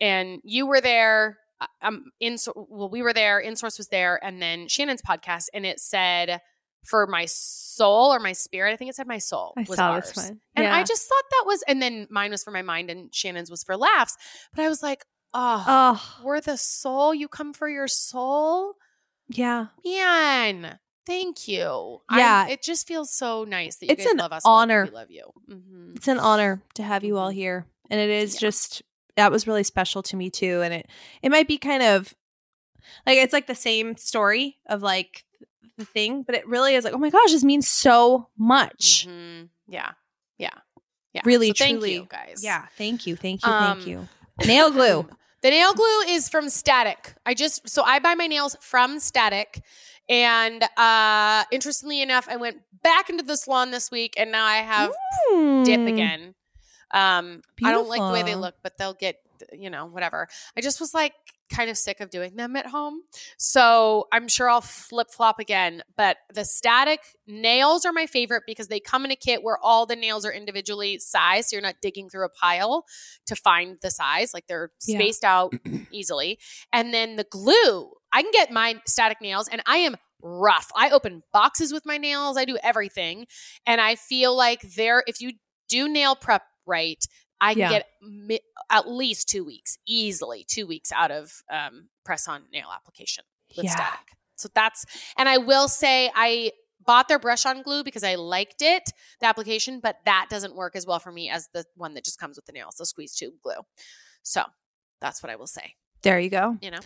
[SPEAKER 4] and you were there. uh, Um, in well, we were there. InSource was there, and then Shannon's podcast, and it said for my soul or my spirit. I think it said my soul.
[SPEAKER 3] I
[SPEAKER 4] was ours.
[SPEAKER 3] one.
[SPEAKER 4] and I just thought that was. And then mine was for my mind, and Shannon's was for laughs. But I was like, oh,
[SPEAKER 3] Oh,
[SPEAKER 4] we're the soul. You come for your soul,
[SPEAKER 3] yeah.
[SPEAKER 4] man. Thank you.
[SPEAKER 3] Yeah.
[SPEAKER 4] I'm- it just feels so nice that you
[SPEAKER 3] It's
[SPEAKER 4] guys
[SPEAKER 3] an
[SPEAKER 4] love us.
[SPEAKER 3] honor.
[SPEAKER 4] We love you. hmm
[SPEAKER 3] It's an honor to have you all
[SPEAKER 4] Mhm.
[SPEAKER 3] here. And it is
[SPEAKER 4] Yeah.
[SPEAKER 3] just that was really special to me too. And it it might be kind of like it's like the same story of like the thing, but it really is like, oh my gosh, this means so much.
[SPEAKER 4] Mhm. Yeah. Yeah. Yeah.
[SPEAKER 3] Really,
[SPEAKER 4] So thank
[SPEAKER 3] truly.
[SPEAKER 4] you guys.
[SPEAKER 3] Yeah. Thank you. Thank you.
[SPEAKER 4] Um,
[SPEAKER 3] thank you. Nail glue.
[SPEAKER 4] The nail glue is from Static. I just so I buy my nails from Static. And uh interestingly enough, I went back into the salon this week and now I have dip
[SPEAKER 3] Mm.
[SPEAKER 4] again. Um I don't like the way they look, but they'll get you know, whatever. I just was like kind of sick of doing them at home. So I'm sure I'll flip flop again. But the static nails are my favorite because they come in a kit where all the nails are individually sized. So you're not digging through a pile to find the size, like they're
[SPEAKER 3] Yeah.
[SPEAKER 4] spaced out easily. And then the glue, I can get my static nails and I am rough. I open boxes with my nails, I do everything. And I feel like there, if you do nail prep right, I can
[SPEAKER 3] Yeah.
[SPEAKER 4] get mi- at least two weeks, easily two weeks out of um, press on nail application with
[SPEAKER 3] Yeah.
[SPEAKER 4] static. So that's, and I will say I bought their brush on glue because I liked it, the application, but that doesn't work as well for me as the one that just comes with the nails, the squeeze tube glue. So that's what I will say,
[SPEAKER 3] There you go.
[SPEAKER 4] you know?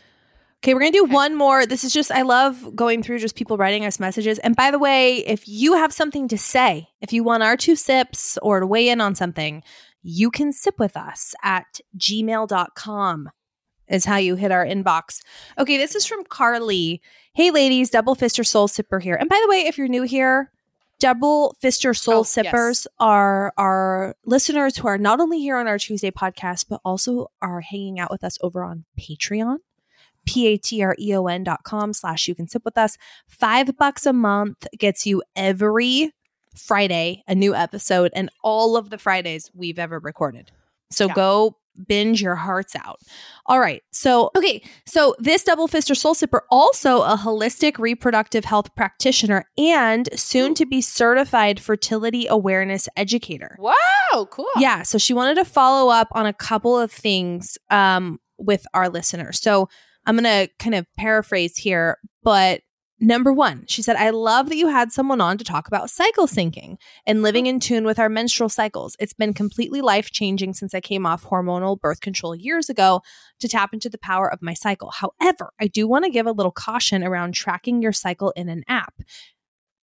[SPEAKER 3] Okay, we're gonna do
[SPEAKER 4] Okay.
[SPEAKER 3] one more. This is just I love going through just people writing us messages. And by the way, if you have something to say, if you want our two sips or to weigh in on something, you can sip with us at gmail.com is how you hit our inbox. Okay, this is from Carly. Hey ladies, double fister soul sipper here. And by the way, if you're new here, double fister soul
[SPEAKER 4] Oh, yes.
[SPEAKER 3] sippers are our listeners who are not only here on our Tuesday podcast, but also are hanging out with us over on Patreon p-a-t-r-e-o-n dot com slash you can sip with us five bucks a month gets you every friday a new episode and all of the fridays we've ever recorded so
[SPEAKER 4] Yeah.
[SPEAKER 3] go binge your hearts out all right so okay so this double fister soul sipper also a holistic reproductive health practitioner and soon to be certified fertility awareness educator
[SPEAKER 4] Wow, cool.
[SPEAKER 3] yeah, so she wanted to follow up on a couple of things um, with our listeners. So I'm going to kind of paraphrase here, but number one, she said, I love that you had someone on to talk about cycle syncing and living in tune with our menstrual cycles. It's been completely life changing since I came off hormonal birth control years ago to tap into the power of my cycle. However, I do want to give a little caution around tracking your cycle in an app.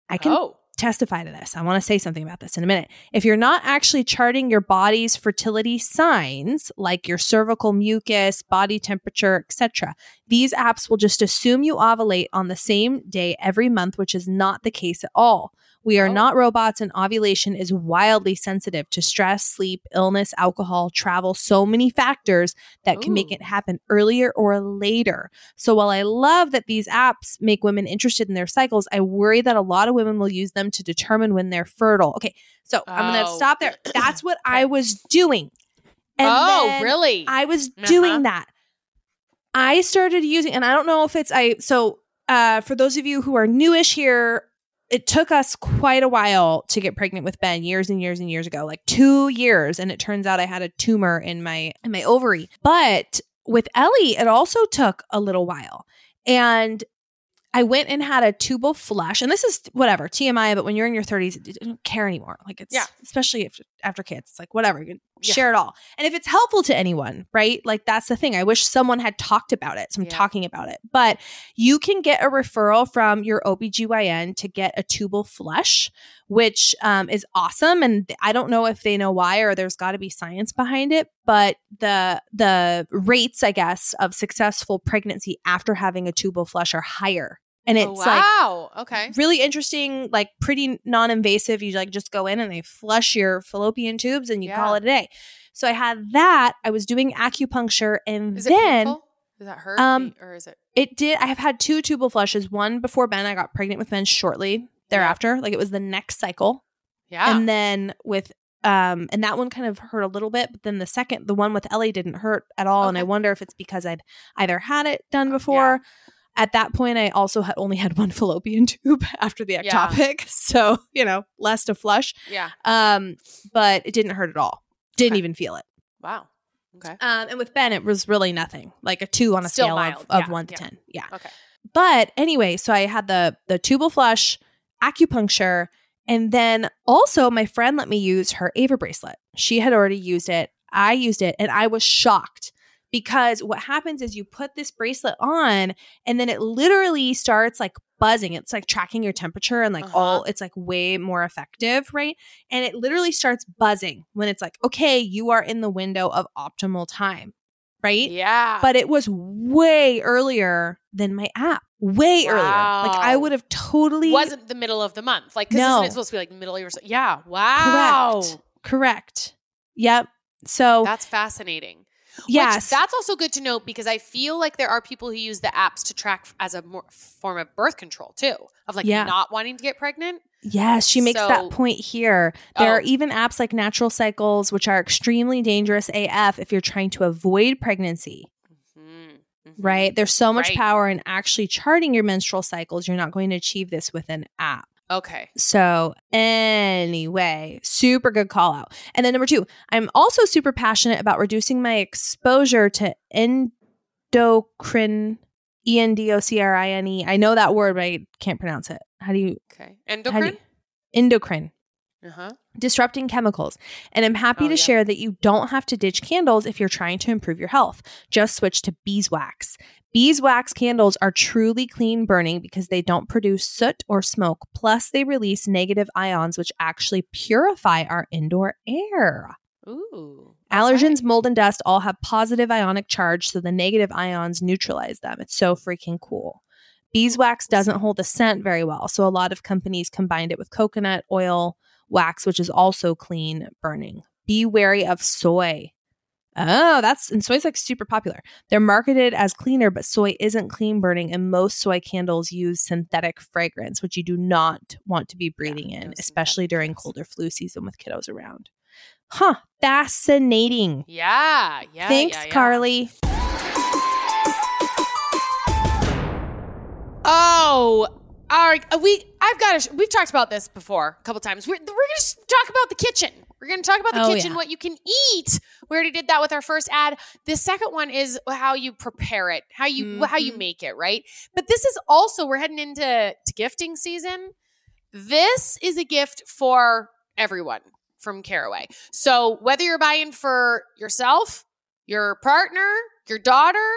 [SPEAKER 3] I can
[SPEAKER 4] oh,
[SPEAKER 3] testify to this. I want to say something about this in a minute. If you're not actually charting your body's fertility signs, like your cervical mucus, body temperature, etc., these apps will just assume you ovulate on the same day every month, which is not the case at all. We are
[SPEAKER 4] Oh.
[SPEAKER 3] not robots, and ovulation is wildly sensitive to stress, sleep, illness, alcohol, travel, so many factors that can make it happen earlier or later. So while I love that these apps make women interested in their cycles, I worry that a lot of women will use them to determine when they're fertile. Okay, so I'm going to
[SPEAKER 4] Oh.
[SPEAKER 3] stop there. That's what I was doing. And
[SPEAKER 4] oh, really?
[SPEAKER 3] I was
[SPEAKER 4] Uh-huh.
[SPEAKER 3] doing that. I started using, and I don't know if it's I. So uh, for those of you who are newish here, it took us quite a while to get pregnant with Ben, years and years and years ago, like two years, and it turns out I had a tumor in my in my ovary. But with Ellie, it also took a little while, and I went and had a tubal flush, and this is whatever TMI, but when you're in your 30s, you don't care anymore. Like it's
[SPEAKER 4] Yeah.
[SPEAKER 3] especially if, after kids, it's like whatever, you can
[SPEAKER 4] Yeah.
[SPEAKER 3] share it all. And if it's helpful to anyone, right? Like that's the thing. I wish someone had talked about it. So I'm
[SPEAKER 4] Yeah.
[SPEAKER 3] talking about it. But you can get a referral from your OBGYN to get a tubal flush, which um, is awesome. And I don't know if they know why or there's got to be science behind it. But the the rates, I guess, of successful pregnancy after having a tubal flush are higher. And it's
[SPEAKER 4] oh,
[SPEAKER 3] like
[SPEAKER 4] wow. okay.
[SPEAKER 3] really interesting, like pretty non-invasive. You like just go in and they flush your fallopian tubes and you
[SPEAKER 4] Yeah.
[SPEAKER 3] call it a day. So I had that. I was doing acupuncture and
[SPEAKER 4] Is
[SPEAKER 3] then?
[SPEAKER 4] Does that hurt?
[SPEAKER 3] Um,
[SPEAKER 4] or is it?
[SPEAKER 3] it did. I have had two tubal flushes. One before Ben. I got pregnant with Ben shortly thereafter. Like it was the next cycle,
[SPEAKER 4] Yeah.
[SPEAKER 3] and then with um, and that one kind of hurt a little bit. But then the second, the one with Ellie, didn't hurt at all. And I wonder if it's because I'd either had it done before. At that point, I also had only had one fallopian tube after the
[SPEAKER 4] Yeah.
[SPEAKER 3] ectopic, so you know less to flush.
[SPEAKER 4] yeah.
[SPEAKER 3] Um, but it didn't hurt at all. Didn't
[SPEAKER 4] Okay.
[SPEAKER 3] even feel it.
[SPEAKER 4] Wow. Okay.
[SPEAKER 3] Um, and with Ben, it was really nothing, like a two on a
[SPEAKER 4] Still
[SPEAKER 3] scale
[SPEAKER 4] mild.
[SPEAKER 3] of, of
[SPEAKER 4] Yeah,
[SPEAKER 3] one to
[SPEAKER 4] yeah.
[SPEAKER 3] ten. Yeah.
[SPEAKER 4] Okay.
[SPEAKER 3] But anyway, so I had the the tubal flush, acupuncture, and then also my friend let me use her Ava bracelet. She had already used it. I used it, and I was shocked because what happens is you put this bracelet on, and then it literally starts like buzzing. It's like tracking your temperature and like
[SPEAKER 4] Uh-huh.
[SPEAKER 3] all. It's like way more effective, right? And it literally starts buzzing when it's like, okay, you are in the window of optimal time, right?
[SPEAKER 4] Yeah.
[SPEAKER 3] but it was way earlier than my app. Way earlier. Like I would have totally
[SPEAKER 4] wasn't the middle of the month. Like, because
[SPEAKER 3] No.
[SPEAKER 4] isn't supposed to be like middle of your? Yeah. Wow.
[SPEAKER 3] correct. Correct. Yep. So
[SPEAKER 4] That's fascinating.
[SPEAKER 3] Yes.
[SPEAKER 4] Which, that's also good to note because I feel like there are people who use the apps to track as a more form of birth control too, of like
[SPEAKER 3] Yeah.
[SPEAKER 4] not wanting to get pregnant.
[SPEAKER 3] Yes, she makes
[SPEAKER 4] So-
[SPEAKER 3] that point here. There are
[SPEAKER 4] Oh.
[SPEAKER 3] even apps like Natural Cycles, which are extremely dangerous AF if you're trying to avoid pregnancy,
[SPEAKER 4] Mhm, mhm.
[SPEAKER 3] right? There's so much
[SPEAKER 4] Right.
[SPEAKER 3] power in actually charting your menstrual cycles. You're not going to achieve this with an app.
[SPEAKER 4] Okay.
[SPEAKER 3] So, anyway, super good call out. And then number two, I'm also super passionate about reducing my exposure to endocrine, E N D O C R I N E. I know that word, but I can't pronounce it. How do you,
[SPEAKER 4] Okay. Endocrine.
[SPEAKER 3] you endocrine?
[SPEAKER 4] Uh huh.
[SPEAKER 3] Disrupting chemicals. And I'm happy
[SPEAKER 4] Oh,
[SPEAKER 3] to
[SPEAKER 4] yeah.
[SPEAKER 3] share that you don't have to ditch candles if you're trying to improve your health. Just switch to beeswax. Beeswax candles are truly clean burning because they don't produce soot or smoke. Plus, they release negative ions, which actually purify our indoor air.
[SPEAKER 4] Ooh.
[SPEAKER 3] Allergens, mold, and dust all have positive ionic charge, so the negative ions neutralize them. It's so freaking cool. Beeswax doesn't hold a scent very well, so a lot of companies combined it with coconut oil wax, which is also clean burning. Be wary of soy. Oh, that's and soy's like super popular. They're marketed as cleaner, but soy isn't clean burning, and most soy candles use synthetic fragrance, which you do not want to be breathing
[SPEAKER 4] no
[SPEAKER 3] in, especially during colder flu season with kiddos around. Huh, fascinating.
[SPEAKER 4] Yeah. Yeah.
[SPEAKER 3] Thanks,
[SPEAKER 4] yeah, yeah.
[SPEAKER 3] Carly.
[SPEAKER 4] Oh, all right. uh, We I've got to. We've talked about this before a couple times. We're, we're going to talk about the kitchen. We're going to talk about the
[SPEAKER 3] Oh,
[SPEAKER 4] kitchen,
[SPEAKER 3] yeah.
[SPEAKER 4] what you can eat. We already did that with our first ad. The second one is how you prepare it, how you how you
[SPEAKER 3] Mhm.
[SPEAKER 4] make it, right? But this is also we're heading into to gifting season. This is a gift for everyone from Caraway. So whether you're buying for yourself, your partner, your daughter,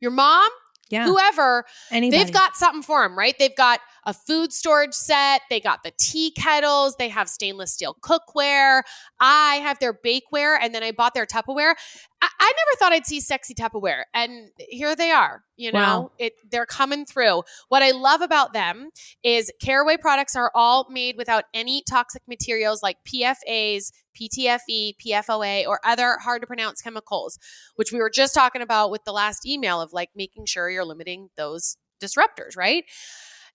[SPEAKER 4] your mom,
[SPEAKER 3] Yeah.
[SPEAKER 4] whoever,
[SPEAKER 3] Anybody.
[SPEAKER 4] They've got something for them, right? They've got a food storage set. They got the tea kettles. They have stainless steel cookware. I have their bakeware, and then I bought their Tupperware. I, I never thought I'd see sexy Tupperware, and here they are. You know,
[SPEAKER 3] Wow.
[SPEAKER 4] it they're coming through. What I love about them is Caraway products are all made without any toxic materials like PFAs, PTFE, PFOA, or other hard to pronounce chemicals which we were just talking about with the last email of like making sure you're limiting those disruptors, right?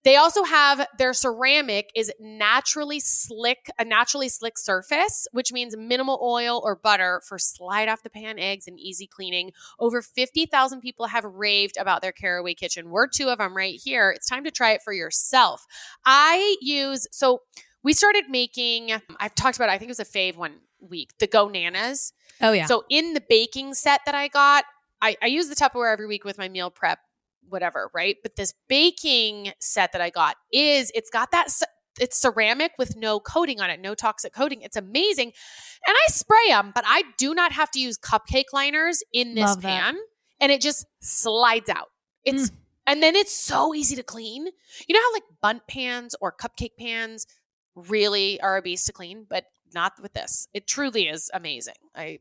[SPEAKER 4] They also have their ceramic is naturally slick, a naturally slick surface, which means minimal oil or butter for slide off the pan eggs and easy cleaning. Over 50,000 people have raved about their Caraway kitchen. We're two of them right here. It's time to try it for yourself. I use, so we started making, I've talked about, it, I think it was a fave one week, the Go Nanas.
[SPEAKER 3] oh yeah.
[SPEAKER 4] So in the baking set that I got, I, I use the Tupperware every week with my meal prep, whatever, right? But this baking set that I got is it's got that it's ceramic with no coating on it, no toxic coating. It's amazing. And I spray them, but I do not have to use cupcake liners in this
[SPEAKER 3] Love that.
[SPEAKER 4] pan. And it just slides out. It's mm. and then it's so easy to clean. You know how like Bundt pans or cupcake pans really are a beast to clean, but not with this. It truly is amazing. I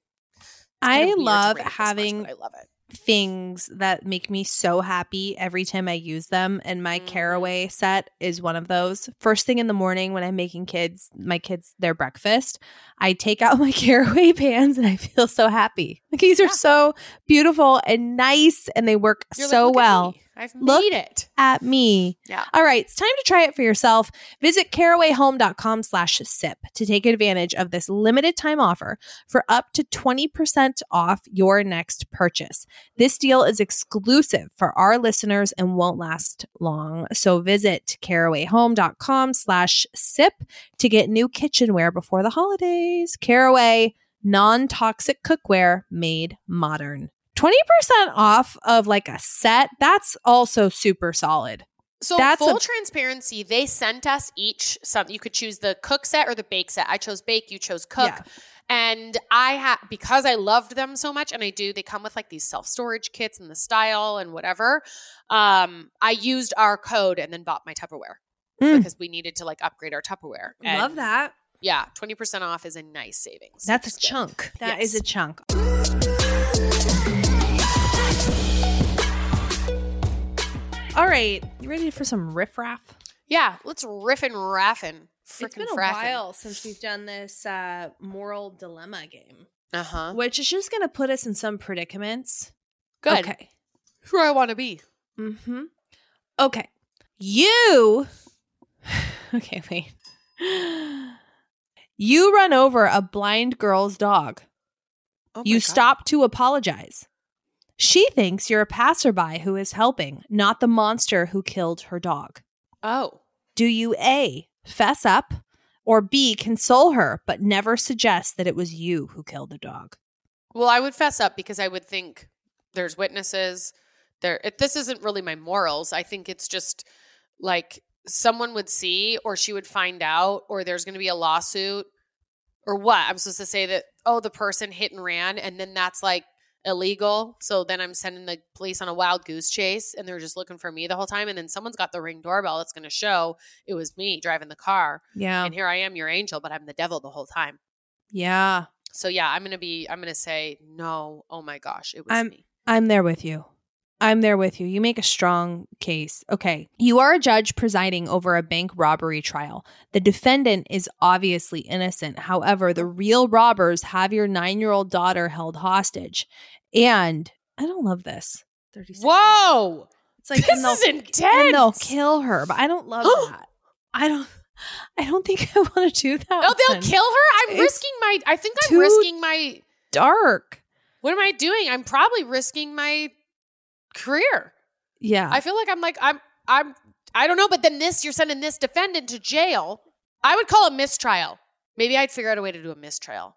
[SPEAKER 3] I love
[SPEAKER 4] much,
[SPEAKER 3] having
[SPEAKER 4] I love it.
[SPEAKER 3] Things that make me so happy every time I use them. And my
[SPEAKER 4] Mhm.
[SPEAKER 3] caraway set is one of those. First thing in the morning when I'm making kids, my kids, their breakfast, I take out my caraway pans and I feel so happy. Like these are so beautiful and nice and they work
[SPEAKER 4] You're
[SPEAKER 3] so
[SPEAKER 4] "Look at
[SPEAKER 3] well.
[SPEAKER 4] I've
[SPEAKER 3] Look
[SPEAKER 4] made it.
[SPEAKER 3] at me.
[SPEAKER 4] Yeah.
[SPEAKER 3] All right, it's time to try it for yourself. Visit carawayhome.com slash sip to take advantage of this limited time offer for up to 20% off your next purchase. This deal is exclusive for our listeners and won't last long. So visit carawayhome.com slash sip to get new kitchenware before the holidays. Caraway, non-toxic cookware made modern. 20% off of like a set, that's also super solid.
[SPEAKER 4] So
[SPEAKER 3] That's
[SPEAKER 4] full
[SPEAKER 3] a-
[SPEAKER 4] transparency, they sent us each something. you could choose the cook set or the bake set. I chose bake, you chose cook.
[SPEAKER 3] Yeah.
[SPEAKER 4] And I had because I loved them so much, and I do, they come with like these self-storage kits and the style and whatever. Um, I used our code and then bought my Tupperware
[SPEAKER 3] Mm.
[SPEAKER 4] because we needed to like upgrade our Tupperware. And Love
[SPEAKER 3] that.
[SPEAKER 4] Yeah, 20% off is a nice savings.
[SPEAKER 3] That's a chunk. That
[SPEAKER 4] Yes.
[SPEAKER 3] is a chunk. All right, you ready for some riffraff?
[SPEAKER 4] Yeah, let's riff and raffin.
[SPEAKER 3] It's been a
[SPEAKER 4] fraffin.
[SPEAKER 3] while since we've done this uh, moral dilemma game.
[SPEAKER 4] Uh huh.
[SPEAKER 3] which is just going to put us in some predicaments.
[SPEAKER 4] Good.
[SPEAKER 3] Okay.
[SPEAKER 4] Who I want to be.
[SPEAKER 3] Mm-hmm. Okay. You. Okay, wait. You run over a blind girl's dog.
[SPEAKER 4] Oh
[SPEAKER 3] you
[SPEAKER 4] God.
[SPEAKER 3] stop to apologize. She thinks you're a passerby who is helping, not the monster who killed her dog.
[SPEAKER 4] Oh.
[SPEAKER 3] Do you A, fess up, or B, console her, but never suggest that it was you who killed the dog?
[SPEAKER 4] Well, I would fess up because I would think there's witnesses. There, it, this isn't really my morals. I think it's just like someone would see, or she would find out, or there's going to be a lawsuit, or what? I'm supposed to say that oh, the person hit and ran, and then that's like illegal. So then I'm sending the police on a wild goose chase, and they're just looking for me the whole time. And then someone's got the ring doorbell that's going to show it was me driving the car,
[SPEAKER 3] Yeah.
[SPEAKER 4] and here I am, your angel, but I'm the devil the whole time.
[SPEAKER 3] Yeah.
[SPEAKER 4] So yeah, I'm gonna be. I'm gonna say no. Oh my gosh, it was
[SPEAKER 3] I'm-
[SPEAKER 4] me.
[SPEAKER 3] I'm there with you. I'm there with you. You make a strong case. Okay. You are a judge presiding over a bank robbery trial. The defendant is obviously innocent. However, the real robbers have your nine year old daughter held hostage. And I don't love this. 36
[SPEAKER 4] Whoa,
[SPEAKER 3] It's like,
[SPEAKER 4] this
[SPEAKER 3] and
[SPEAKER 4] is intense.
[SPEAKER 3] and they'll kill her, but I don't love that. I don't. I don't think I want to do that.
[SPEAKER 4] Oh, they'll
[SPEAKER 3] one.
[SPEAKER 4] kill her. I'm
[SPEAKER 3] It's
[SPEAKER 4] risking my. I think I'm risking my.
[SPEAKER 3] dark.
[SPEAKER 4] What am I doing? I'm probably risking my career.
[SPEAKER 3] Yeah.
[SPEAKER 4] I feel like I'm like I'm I'm I don't know, but then this you're sending this defendant to jail. I would call a mistrial. Maybe I'd figure out a way to do a mistrial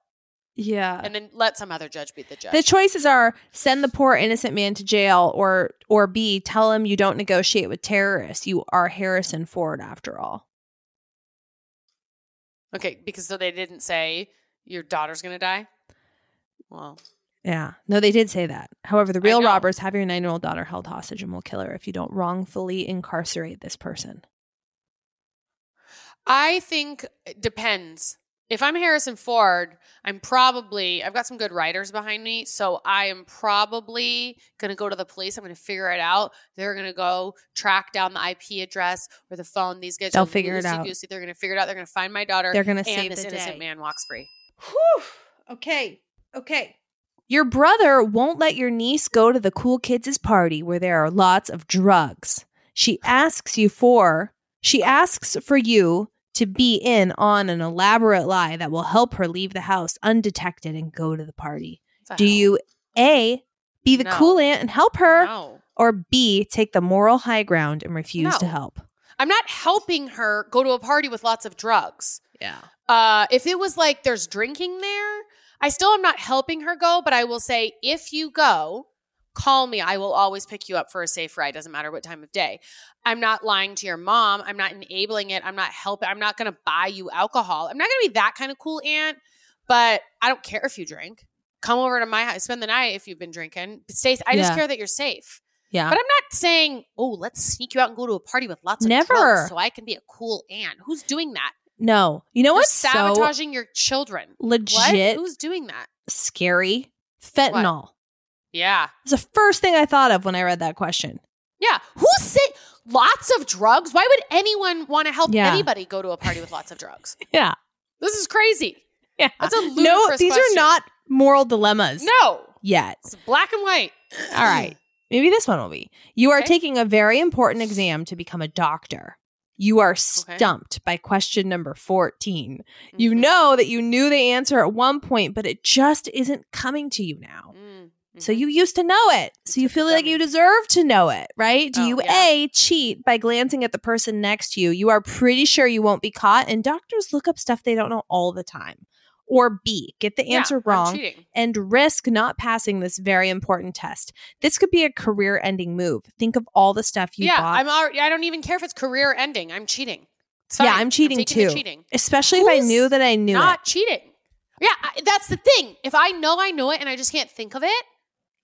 [SPEAKER 3] yeah.
[SPEAKER 4] and then let some other judge be the judge.
[SPEAKER 3] The choices are send the poor innocent man to jail or or B tell him you don't negotiate with terrorists. You are Harrison Ford after all.
[SPEAKER 4] okay, because so they didn't say your daughter's gonna die. Well,
[SPEAKER 3] Yeah. No, they did say that. However, the real robbers have your 9-year-old daughter held hostage and will kill her if you don't wrongfully incarcerate this person.
[SPEAKER 4] I think it depends. If I'm Harrison Ford, I'm probably I've got some good writers behind me, so I am probably going to go to the police. I'm going to figure it out. They're going to go track down the IP address or the phone. These guys
[SPEAKER 3] They'll
[SPEAKER 4] are
[SPEAKER 3] figure it out.
[SPEAKER 4] loosey-goosey. They're going to figure it out. They're going to find my daughter.
[SPEAKER 3] They're going to
[SPEAKER 4] and
[SPEAKER 3] save
[SPEAKER 4] this
[SPEAKER 3] the
[SPEAKER 4] innocent
[SPEAKER 3] day.
[SPEAKER 4] man walks free.
[SPEAKER 3] Whew. Okay. Okay. Your brother won't let your niece go to the cool kids' party where there are lots of drugs. She asks you for she asks for you to be in on an elaborate lie that will help her leave the house undetected and go to the party.
[SPEAKER 4] What
[SPEAKER 3] Do
[SPEAKER 4] hell?
[SPEAKER 3] you A be the
[SPEAKER 4] No.
[SPEAKER 3] cool aunt and help her
[SPEAKER 4] No.
[SPEAKER 3] or B take the moral high ground and refuse to help?
[SPEAKER 4] I'm not helping her go to a party with lots of drugs.
[SPEAKER 3] Yeah.
[SPEAKER 4] Uh, if it was like there's drinking there, I still am not helping her go, but I will say if you go, call me. I will always pick you up for a safe ride. Doesn't matter what time of day. I'm not lying to your mom. I'm not enabling it. I'm not helping. I'm not going to buy you alcohol. I'm not going to be that kind of cool aunt, but I don't care if you drink. Come over to my house, spend the night if you've been drinking. Stay. I just
[SPEAKER 3] Yeah.
[SPEAKER 4] care that you're safe.
[SPEAKER 3] Yeah.
[SPEAKER 4] But I'm not saying, oh, let's sneak you out and go to a party with lots of
[SPEAKER 3] Never.
[SPEAKER 4] so I can be a cool aunt. Who's doing that?
[SPEAKER 3] No. You know
[SPEAKER 4] You're
[SPEAKER 3] what's so
[SPEAKER 4] sabotaging your children. What?
[SPEAKER 3] legit
[SPEAKER 4] Who's doing that?
[SPEAKER 3] scary? Fentanyl.
[SPEAKER 4] Yeah.
[SPEAKER 3] It's the first thing I thought of when I read that question.
[SPEAKER 4] Yeah. Who said lots of drugs? Why would anyone want to help
[SPEAKER 3] Yeah.
[SPEAKER 4] anybody go to a party with lots of drugs?
[SPEAKER 3] Yeah.
[SPEAKER 4] This is crazy.
[SPEAKER 3] Yeah.
[SPEAKER 4] That's a
[SPEAKER 3] no,
[SPEAKER 4] ludicrous
[SPEAKER 3] these are not moral dilemmas
[SPEAKER 4] No.
[SPEAKER 3] yet.
[SPEAKER 4] It's black and white.
[SPEAKER 3] All right. Maybe this one will be. You are
[SPEAKER 4] Okay.
[SPEAKER 3] taking a very important exam to become a doctor. You are stumped by question number 14. You
[SPEAKER 4] Mhm.
[SPEAKER 3] know that you knew the answer at one point, but it just isn't coming to you now.
[SPEAKER 4] Mm,
[SPEAKER 3] So
[SPEAKER 4] mhm.
[SPEAKER 3] you used to know it. So you feel like you deserve to know it, right? Do
[SPEAKER 4] Oh,
[SPEAKER 3] you
[SPEAKER 4] yeah.
[SPEAKER 3] A, cheat by glancing at the person next to you? You are pretty sure you won't be caught, and doctors look up stuff they don't know all the time. Or B, get the answer
[SPEAKER 4] I'm
[SPEAKER 3] wrong and risk not passing this very important test. This could be a career ending move. Think of all the stuff you
[SPEAKER 4] yeah,
[SPEAKER 3] bought.
[SPEAKER 4] I'm already, I don't even care if it's career ending. I'm cheating. It's
[SPEAKER 3] Yeah. I'm cheating
[SPEAKER 4] the
[SPEAKER 3] too.
[SPEAKER 4] cheating.
[SPEAKER 3] Especially if I knew that I knew
[SPEAKER 4] Not
[SPEAKER 3] it.
[SPEAKER 4] cheating. Yeah, I, that's the thing. If I know I know it and I just can't think of it,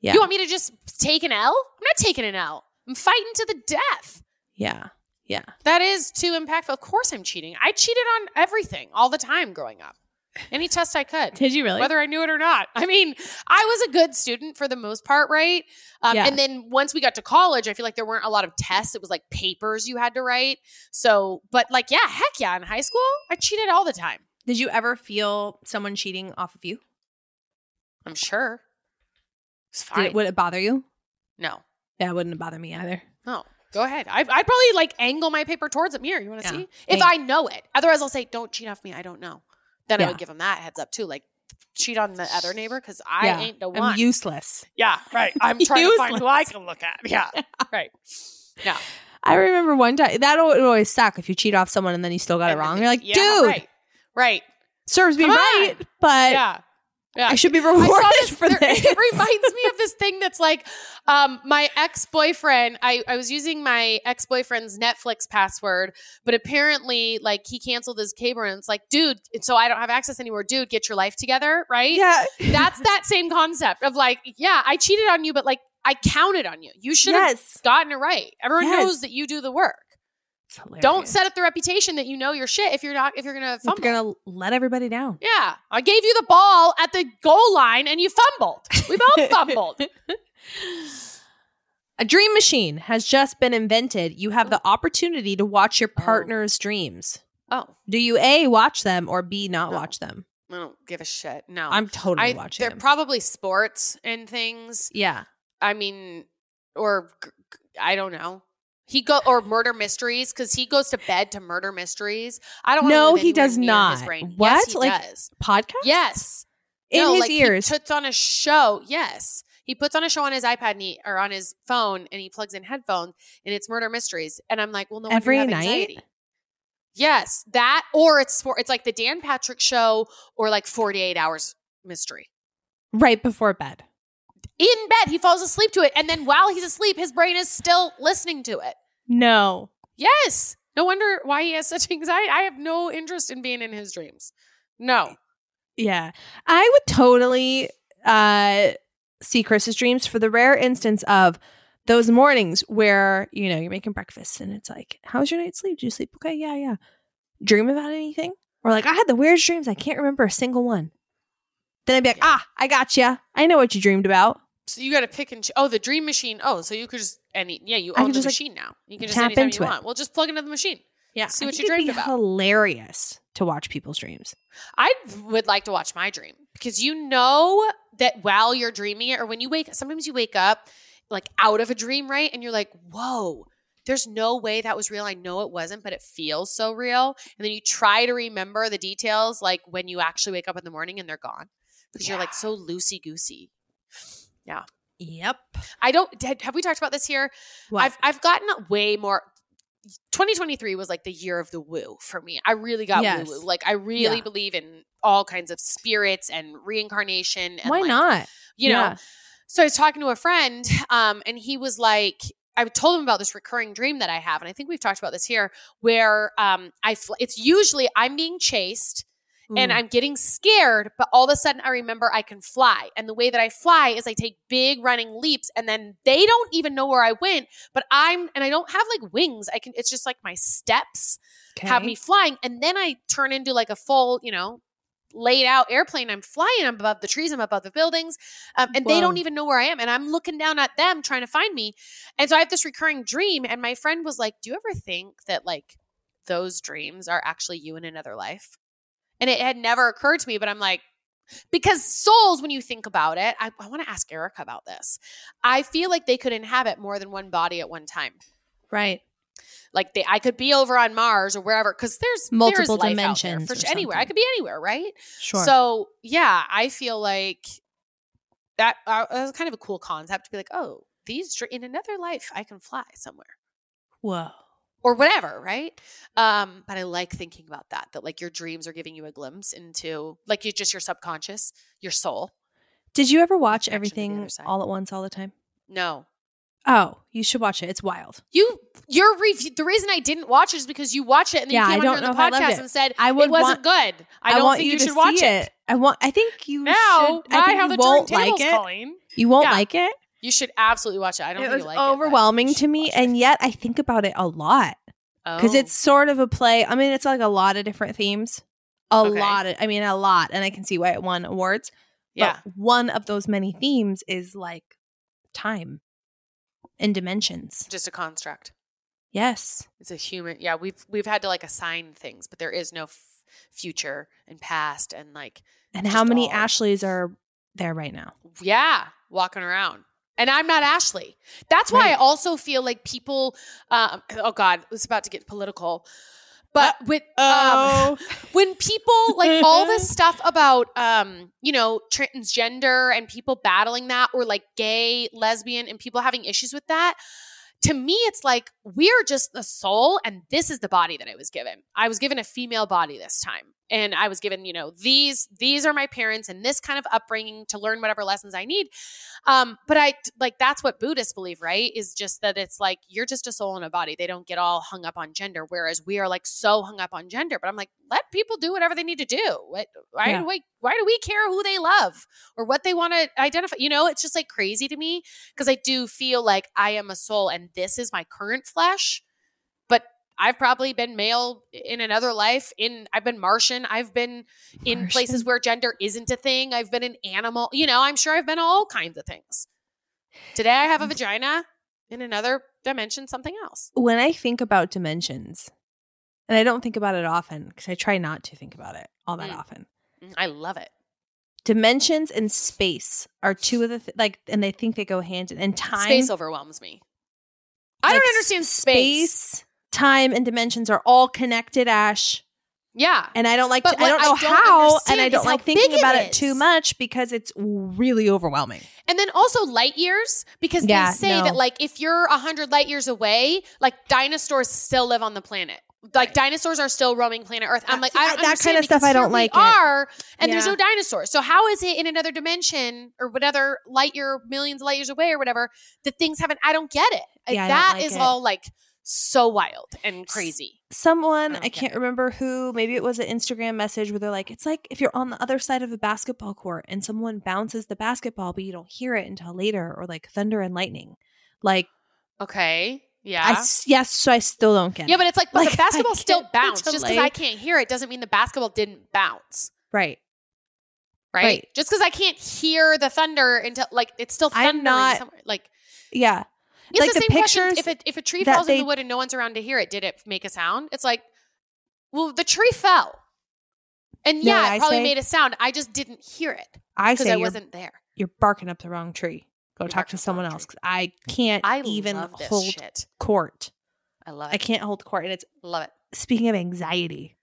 [SPEAKER 3] Yeah.
[SPEAKER 4] you want me to just take an L? I'm not taking an L. I'm fighting to the death.
[SPEAKER 3] yeah. Yeah.
[SPEAKER 4] That is too impactful. Of course, I'm cheating. I cheated on everything all the time growing up. Any test I could.
[SPEAKER 3] Did you really?
[SPEAKER 4] Whether I knew it or not. I mean, I was a good student for the most part, right? Um,
[SPEAKER 3] Yeah.
[SPEAKER 4] And then once we got to college, I feel like there weren't a lot of tests. It was like papers you had to write. So, but like, yeah, heck yeah. In high school, I cheated all the time.
[SPEAKER 3] Did you ever feel someone cheating off of you?
[SPEAKER 4] I'm sure. It's
[SPEAKER 3] Did
[SPEAKER 4] fine.
[SPEAKER 3] it, would it bother you?
[SPEAKER 4] no.
[SPEAKER 3] Yeah, it wouldn't bother me either.
[SPEAKER 4] No. Go ahead. I, I'd probably like angle my paper towards him. Here, you want to
[SPEAKER 3] Yeah.
[SPEAKER 4] see? If. I know it. Otherwise, I'll say, don't cheat off me. I don't know. Then I would give him that heads up too. Like, cheat on the other neighbor because I
[SPEAKER 3] Yeah.
[SPEAKER 4] ain't the
[SPEAKER 3] I'm
[SPEAKER 4] one.
[SPEAKER 3] useless.
[SPEAKER 4] yeah, right. I'm trying to find who I can look at. Yeah, right. Yeah.
[SPEAKER 3] I remember one time that would always suck if you cheat off someone and then you still got it wrong. You're like,
[SPEAKER 4] yeah,
[SPEAKER 3] dude,
[SPEAKER 4] Right. Right.
[SPEAKER 3] serves me
[SPEAKER 4] Come
[SPEAKER 3] right,
[SPEAKER 4] on.
[SPEAKER 3] but
[SPEAKER 4] Yeah. Yeah.
[SPEAKER 3] I should be rewarded
[SPEAKER 4] this,
[SPEAKER 3] for
[SPEAKER 4] there-
[SPEAKER 3] this.
[SPEAKER 4] It reminds me of this thing that's like um, my ex boyfriend. I, I was using my ex boyfriend's Netflix password, but apparently, like, he canceled his cable, and it's like, dude, so I don't have access anymore. Dude, get your life together, right?
[SPEAKER 3] yeah,
[SPEAKER 4] That's that same concept of like, yeah, I cheated on you, but like, I counted on you. You should have
[SPEAKER 3] yes.
[SPEAKER 4] gotten it right. Everyone
[SPEAKER 3] Yes.
[SPEAKER 4] knows that you do the work. Don't set up the reputation that you know your shit if you're not if you're gonna fumble.
[SPEAKER 3] You're gonna let everybody down.
[SPEAKER 4] Yeah, I gave you the ball at the goal line and you fumbled. We both fumbled.
[SPEAKER 3] A dream machine has just been invented. You have the oh. opportunity to watch your
[SPEAKER 4] Oh.
[SPEAKER 3] partner's dreams.
[SPEAKER 4] Oh,
[SPEAKER 3] Do you A, watch them or B, not
[SPEAKER 4] No.
[SPEAKER 3] watch them?
[SPEAKER 4] I don't give a shit. No,
[SPEAKER 3] I'm totally
[SPEAKER 4] I,
[SPEAKER 3] watching
[SPEAKER 4] They're
[SPEAKER 3] them.
[SPEAKER 4] probably sports and things.
[SPEAKER 3] yeah.
[SPEAKER 4] I mean, or I don't know. He go or murder mysteries because he goes to bed to murder mysteries. I don't.
[SPEAKER 3] No, he does not.
[SPEAKER 4] His brain.
[SPEAKER 3] What?
[SPEAKER 4] Yes, he
[SPEAKER 3] Like,
[SPEAKER 4] does.
[SPEAKER 3] Podcast?
[SPEAKER 4] Yes,
[SPEAKER 3] In
[SPEAKER 4] No,
[SPEAKER 3] his
[SPEAKER 4] like,
[SPEAKER 3] ears.
[SPEAKER 4] He puts on a show. Yes. He puts on a show on his iPad and he, or on his phone and he plugs in headphones and it's murder mysteries. And I'm like, well, no
[SPEAKER 3] Every night?
[SPEAKER 4] anxiety. Yes, that or it's for it's like the Dan Patrick show or like 48 hours mystery.
[SPEAKER 3] right before bed.
[SPEAKER 4] In bed, he falls asleep to it, and then while he's asleep, his brain is still listening to it.
[SPEAKER 3] No.
[SPEAKER 4] Yes, no wonder why he has such anxiety. I have no interest in being in his dreams. No,
[SPEAKER 3] Yeah. I would totally uh see Chris's dreams for the rare instance of those mornings where, you know, you're making breakfast and it's like, how was your night's sleep? Did you sleep okay? Yeah, yeah. Dream about anything? Or like, I had the weirdest dreams. I can't remember a single one. Then I'd be like, ah, I got you. I know what you dreamed about.
[SPEAKER 4] So you got to pick and. Ch- oh, the dream machine. Oh, so you could just any yeah, you
[SPEAKER 3] I
[SPEAKER 4] own
[SPEAKER 3] could
[SPEAKER 4] the
[SPEAKER 3] just, like,
[SPEAKER 4] machine now. You can just
[SPEAKER 3] tap
[SPEAKER 4] anytime
[SPEAKER 3] into
[SPEAKER 4] you
[SPEAKER 3] it.
[SPEAKER 4] want. Well, just plug into the machine.
[SPEAKER 3] Yeah.
[SPEAKER 4] See
[SPEAKER 3] I
[SPEAKER 4] what
[SPEAKER 3] think
[SPEAKER 4] you
[SPEAKER 3] it'd
[SPEAKER 4] dreamed
[SPEAKER 3] be
[SPEAKER 4] about.
[SPEAKER 3] hilarious to watch people's dreams.
[SPEAKER 4] I would like to watch my dream because you know that while you're dreaming it, or when you wake, sometimes you wake up like out of a dream, right? And you're like, whoa, there's no way that was real. I know it wasn't, but it feels so real. And then you try to remember the details, like when you actually wake up in the morning and they're gone because you're like so loosey goosey.
[SPEAKER 3] Yep.
[SPEAKER 4] I don't, have we talked about this here?
[SPEAKER 3] What?
[SPEAKER 4] I've, I've gotten way more. 2023 was like the year of the woo for me. I really got
[SPEAKER 3] Yes.
[SPEAKER 4] woo woo. Like I really
[SPEAKER 3] Yeah.
[SPEAKER 4] believe in all kinds of spirits and reincarnation. And
[SPEAKER 3] Why
[SPEAKER 4] like,
[SPEAKER 3] not?
[SPEAKER 4] You know.
[SPEAKER 3] Yeah.
[SPEAKER 4] So I was talking to a friend, um, and he was like, I told him about this recurring dream that I have, and I think we've talked about this here, where um, I fl- it's usually I'm being chased and
[SPEAKER 3] Mm.
[SPEAKER 4] I'm getting scared, but all of a sudden I remember I can fly. And the way that I fly is I take big running leaps and then they don't even know where I went, but I'm and I don't have like wings. I can it's just like my steps have me flying and then I turn into like a full, you know, laid out airplane. I'm flying I'm above the trees, I'm above the buildings. Um, and they don't even know where I am and I'm looking down at them trying to find me. And so I have this recurring dream and my friend was like, "Do you ever think that like those dreams are actually you in another life?" And it had never occurred to me, but I'm like, because souls, when you think about it, I, I want to ask Erica about this. I feel like they could inhabit more than one body at one time.
[SPEAKER 3] Right.
[SPEAKER 4] Like they, I could be over on Mars or wherever, because there's
[SPEAKER 3] Multiple
[SPEAKER 4] there's out there
[SPEAKER 3] dimensions
[SPEAKER 4] for anywhere. I could be anywhere, right?
[SPEAKER 3] Sure.
[SPEAKER 4] So yeah, I feel like that uh, was kind of a cool concept to be like, oh, these in another life, I can fly somewhere
[SPEAKER 3] Whoa.
[SPEAKER 4] Or whatever, right? Um, but I like thinking about that. That like your dreams are giving you a glimpse into like you just your subconscious, your soul.
[SPEAKER 3] Did you ever watch
[SPEAKER 4] Connection to the
[SPEAKER 3] everything all at once all the time?
[SPEAKER 4] No,
[SPEAKER 3] Oh, you should watch it. It's wild.
[SPEAKER 4] you your review. The reason I didn't watch it is because you watch it and then
[SPEAKER 3] Yeah,
[SPEAKER 4] you
[SPEAKER 3] I
[SPEAKER 4] came
[SPEAKER 3] don't
[SPEAKER 4] on
[SPEAKER 3] know I
[SPEAKER 4] on the podcast and said
[SPEAKER 3] I would
[SPEAKER 4] it wasn't
[SPEAKER 3] want-
[SPEAKER 4] good. I don't think you,
[SPEAKER 3] to
[SPEAKER 4] should watch
[SPEAKER 3] see
[SPEAKER 4] it.
[SPEAKER 3] I want. I think you
[SPEAKER 4] Now,
[SPEAKER 3] should. I think
[SPEAKER 4] how
[SPEAKER 3] you
[SPEAKER 4] the
[SPEAKER 3] won't like it.
[SPEAKER 4] calling.
[SPEAKER 3] You won't
[SPEAKER 4] Yeah.
[SPEAKER 3] like it.
[SPEAKER 4] You should absolutely watch it. I don't
[SPEAKER 3] It was
[SPEAKER 4] like it.
[SPEAKER 3] overwhelming to me, and yet I think about it a lot because
[SPEAKER 4] Oh.
[SPEAKER 3] it's sort of a play. I mean, it's like a lot of different themes. A
[SPEAKER 4] Okay.
[SPEAKER 3] lot. Of, I mean, a lot, and I can see why it won awards.
[SPEAKER 4] yeah.
[SPEAKER 3] But one of those many themes is like time and dimensions.
[SPEAKER 4] just a construct.
[SPEAKER 3] Yes.
[SPEAKER 4] It's a human. Yeah, we've we've had to like assign things, but there is no f- future and past and like
[SPEAKER 3] And how many
[SPEAKER 4] all-
[SPEAKER 3] Ashleys are there right now.
[SPEAKER 4] Yeah, walking around. And I'm not Ashley. That's why I also feel like people. Um, oh God, it's about to get political. But with um, when people like all this stuff about um you know transgender and people battling that or like gay lesbian and people having issues with that to me it's like we're just the soul and this is the body that i was given i was given a female body this time and i was given you know these these are my parents and this kind of upbringing to learn whatever lessons i need. Um but i like that's what buddhists believe right? Is just that it's like you're just a soul in a body. They don't get all hung up on gender whereas we are like so hung up on gender. But i'm like let people do whatever they need to do. What why
[SPEAKER 3] Yeah.
[SPEAKER 4] do we why do we care who they love or what they want to identify? You know it's just like crazy to me because i do feel like i am a soul and this is my current flesh i've probably been male in another life in i've been martian i've been in places where gender isn't a thing i've been an animal you know i'm sure i've been all kinds of things today i have a vagina in another dimension something else
[SPEAKER 3] When I think about dimensions, and I don't think about it often because I try not to think about it all that
[SPEAKER 4] Mm.
[SPEAKER 3] often.
[SPEAKER 4] Mm, i love it
[SPEAKER 3] Dimensions and space are two of the th- like, and they think they go hand in and time.
[SPEAKER 4] space overwhelms me i
[SPEAKER 3] like,
[SPEAKER 4] don't understand space,
[SPEAKER 3] time, and dimensions are all connected. Ash.
[SPEAKER 4] yeah
[SPEAKER 3] and I don't like. To, I don't
[SPEAKER 4] I
[SPEAKER 3] know
[SPEAKER 4] don't
[SPEAKER 3] how, and I don't like thinking
[SPEAKER 4] it
[SPEAKER 3] about it
[SPEAKER 4] is.
[SPEAKER 3] too much because it's really overwhelming.
[SPEAKER 4] And then also light years, because
[SPEAKER 3] Yeah,
[SPEAKER 4] they say
[SPEAKER 3] no.
[SPEAKER 4] that like if you're a hundred light years away, like dinosaurs still live on the planet. Like dinosaurs are still roaming planet Earth. I'm
[SPEAKER 3] Uh,
[SPEAKER 4] like, I
[SPEAKER 3] I-
[SPEAKER 4] don't
[SPEAKER 3] that kind of stuff I don't like it.
[SPEAKER 4] Are and there's no dinosaurs. So how is it in another dimension or whatever light year, millions of light years away or whatever that things haven't? I don't get it.
[SPEAKER 3] Yeah, I
[SPEAKER 4] that
[SPEAKER 3] like
[SPEAKER 4] is
[SPEAKER 3] it.
[SPEAKER 4] all like so wild and crazy.
[SPEAKER 3] Someone
[SPEAKER 4] I
[SPEAKER 3] I can't remember who. Maybe it was an Instagram message where they're like, "It's like if you're on the other side of a basketball court and someone bounces the basketball, but you don't hear it until later, or like thunder and lightning." Like,
[SPEAKER 4] Okay. Yeah.
[SPEAKER 3] I s- yes, so I still don't get
[SPEAKER 4] yeah,
[SPEAKER 3] it.
[SPEAKER 4] but it's like, but
[SPEAKER 3] Like,
[SPEAKER 4] the basketball still bounced. Just because. I can't hear it doesn't mean the basketball didn't bounce.
[SPEAKER 3] right.
[SPEAKER 4] right?
[SPEAKER 3] Right.
[SPEAKER 4] Just because I can't hear the thunder until like it's still
[SPEAKER 3] I'm
[SPEAKER 4] thundering
[SPEAKER 3] not-
[SPEAKER 4] somewhere. Like
[SPEAKER 3] Yeah.
[SPEAKER 4] It's
[SPEAKER 3] like
[SPEAKER 4] the,
[SPEAKER 3] the
[SPEAKER 4] same question.
[SPEAKER 3] pictures
[SPEAKER 4] If a if a tree falls in the wood and no one's around to hear it, did it make a sound? It's like, well, the tree fell, and
[SPEAKER 3] No,
[SPEAKER 4] yeah,
[SPEAKER 3] I
[SPEAKER 4] it probably
[SPEAKER 3] say-
[SPEAKER 4] made a sound. I just didn't hear it
[SPEAKER 3] I say
[SPEAKER 4] I wasn't there.
[SPEAKER 3] you're barking up the wrong tree. Go
[SPEAKER 4] You're
[SPEAKER 3] talk to someone else.
[SPEAKER 4] tree.
[SPEAKER 3] I can't
[SPEAKER 4] I
[SPEAKER 3] even hold
[SPEAKER 4] shit.
[SPEAKER 3] court.
[SPEAKER 4] I love it.
[SPEAKER 3] I can't hold court. And it's
[SPEAKER 4] love it.
[SPEAKER 3] speaking of anxiety,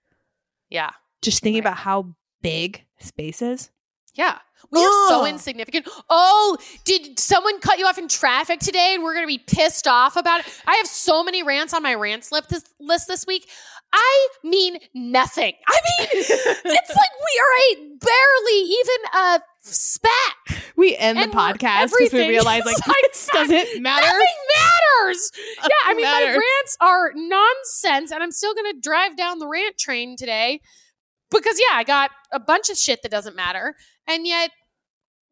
[SPEAKER 4] Yeah,
[SPEAKER 3] just thinking
[SPEAKER 4] Right.
[SPEAKER 3] about how big space is.
[SPEAKER 4] Yeah. We are so insignificant. Oh, did someone cut you off in traffic today and we're going to be pissed off about it? I have so many rants on my rant slip this, list this week. I mean nothing. I mean, it's like we are a barely even a speck.
[SPEAKER 3] We end
[SPEAKER 4] And
[SPEAKER 3] the podcast because we realize like
[SPEAKER 4] like,
[SPEAKER 3] doesn't matter.
[SPEAKER 4] Nothing matters. Yeah, I mean, my rants are nonsense, and I'm still going to drive down the rant train today because, yeah, I got a bunch of shit that doesn't matter, and yet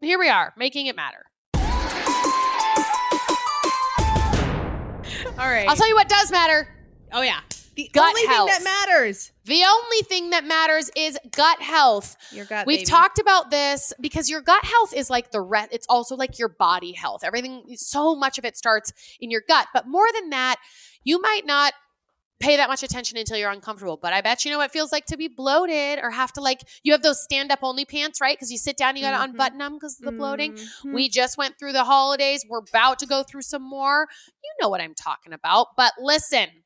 [SPEAKER 4] here we are making it matter.
[SPEAKER 3] All right.
[SPEAKER 4] I'll tell you what does matter.
[SPEAKER 3] oh yeah. The
[SPEAKER 4] Gut
[SPEAKER 3] only
[SPEAKER 4] health.
[SPEAKER 3] thing that matters.
[SPEAKER 4] The only thing that matters is gut health.
[SPEAKER 3] Your gut.
[SPEAKER 4] We've talked about this because your gut health is like the rest. It's also like your body health. Everything, so much of it starts in your gut. But more than that, you might not pay that much attention until you're uncomfortable. But I bet you know what it feels like to be bloated or have to like, you have those stand up only pants, right? Because you sit down, you got to
[SPEAKER 3] Mhm.
[SPEAKER 4] unbutton them because of the bloating.
[SPEAKER 3] Mhm.
[SPEAKER 4] We just went through the holidays. We're about to go through some more. You know what I'm talking about. But listen,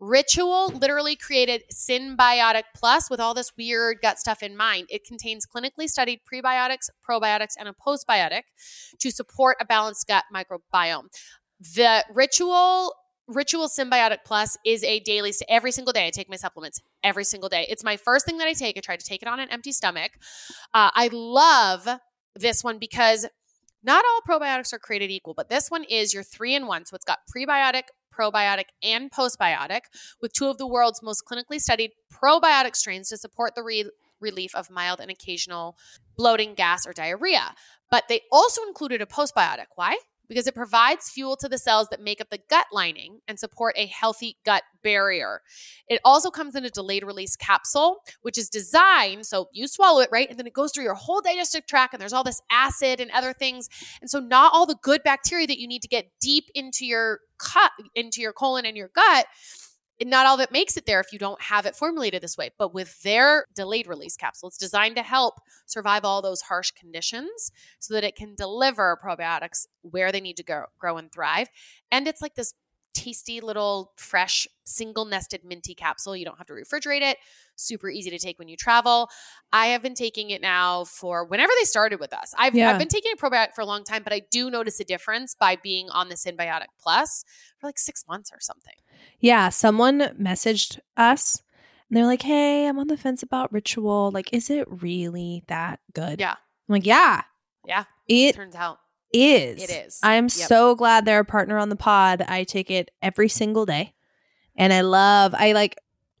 [SPEAKER 4] Ritual literally created Symbiotic Plus with all this weird gut stuff in mind. It contains clinically studied prebiotics, probiotics, and a postbiotic to support a balanced gut microbiome. The Ritual Ritual Symbiotic Plus is a daily, every single day. I take my supplements every single day. It's my first thing that I take. I try to take it on an empty stomach. Uh, I love this one because not all probiotics are created equal, but this one is your three in one. So it's got prebiotic, probiotic, and postbiotic with two of the world's most clinically studied probiotic strains to support the re- relief of mild and occasional bloating, gas, or diarrhea. But they also included a postbiotic. Why? Because it provides fuel to the cells that make up the gut lining and support a healthy gut barrier. It also comes in a delayed release capsule, which is designed so you swallow it, right? And then it goes through your whole digestive tract, and there's all this acid and other things. And so, not all the good bacteria that you need to get deep into your cut, into your colon and your gut not all it makes it there if you don't have it formulated this way. But with their delayed release capsule, it's designed to help survive all those harsh conditions so that it can deliver probiotics where they need to go, grow and thrive. And it's like this tasty little fresh single nested minty capsule. You don't have to refrigerate it. Super easy to take when you travel. I have been taking it now for whenever they started with us. I've,
[SPEAKER 3] Yeah.
[SPEAKER 4] I've been taking a probiotic for a long time, but I do notice a difference by being on the Symbiotic Plus for like six months or something.
[SPEAKER 3] Yeah, someone messaged us and they're like, "Hey, I'm on the fence about Ritual. Like, is it really that good?"
[SPEAKER 4] Yeah.
[SPEAKER 3] I'm like, "Yeah,
[SPEAKER 4] Yeah.
[SPEAKER 3] it
[SPEAKER 4] Turns out
[SPEAKER 3] is.
[SPEAKER 4] it is.
[SPEAKER 3] I'm
[SPEAKER 4] Yep.
[SPEAKER 3] so glad they're a partner on the pod. I take it every single day, and I love. I like.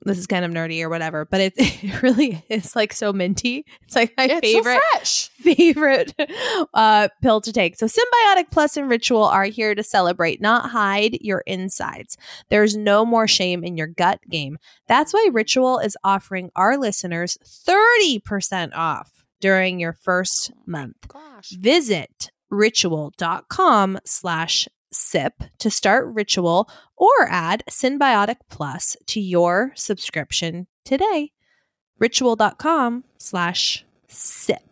[SPEAKER 3] This is kind of nerdy or whatever, but it, it really is like so minty. It's like my
[SPEAKER 4] it's
[SPEAKER 3] favorite
[SPEAKER 4] so fresh.
[SPEAKER 3] favorite uh, pill to take. So, Symbiotic Plus and Ritual are here to celebrate, not hide your insides. There's no more shame in your gut game. That's why Ritual is offering our listeners 30% off during your first month.
[SPEAKER 4] Gosh.
[SPEAKER 3] Visit ritual.com slash sip to start Ritual or add Symbiotic Plus to your subscription today. Ritual.com slash sip.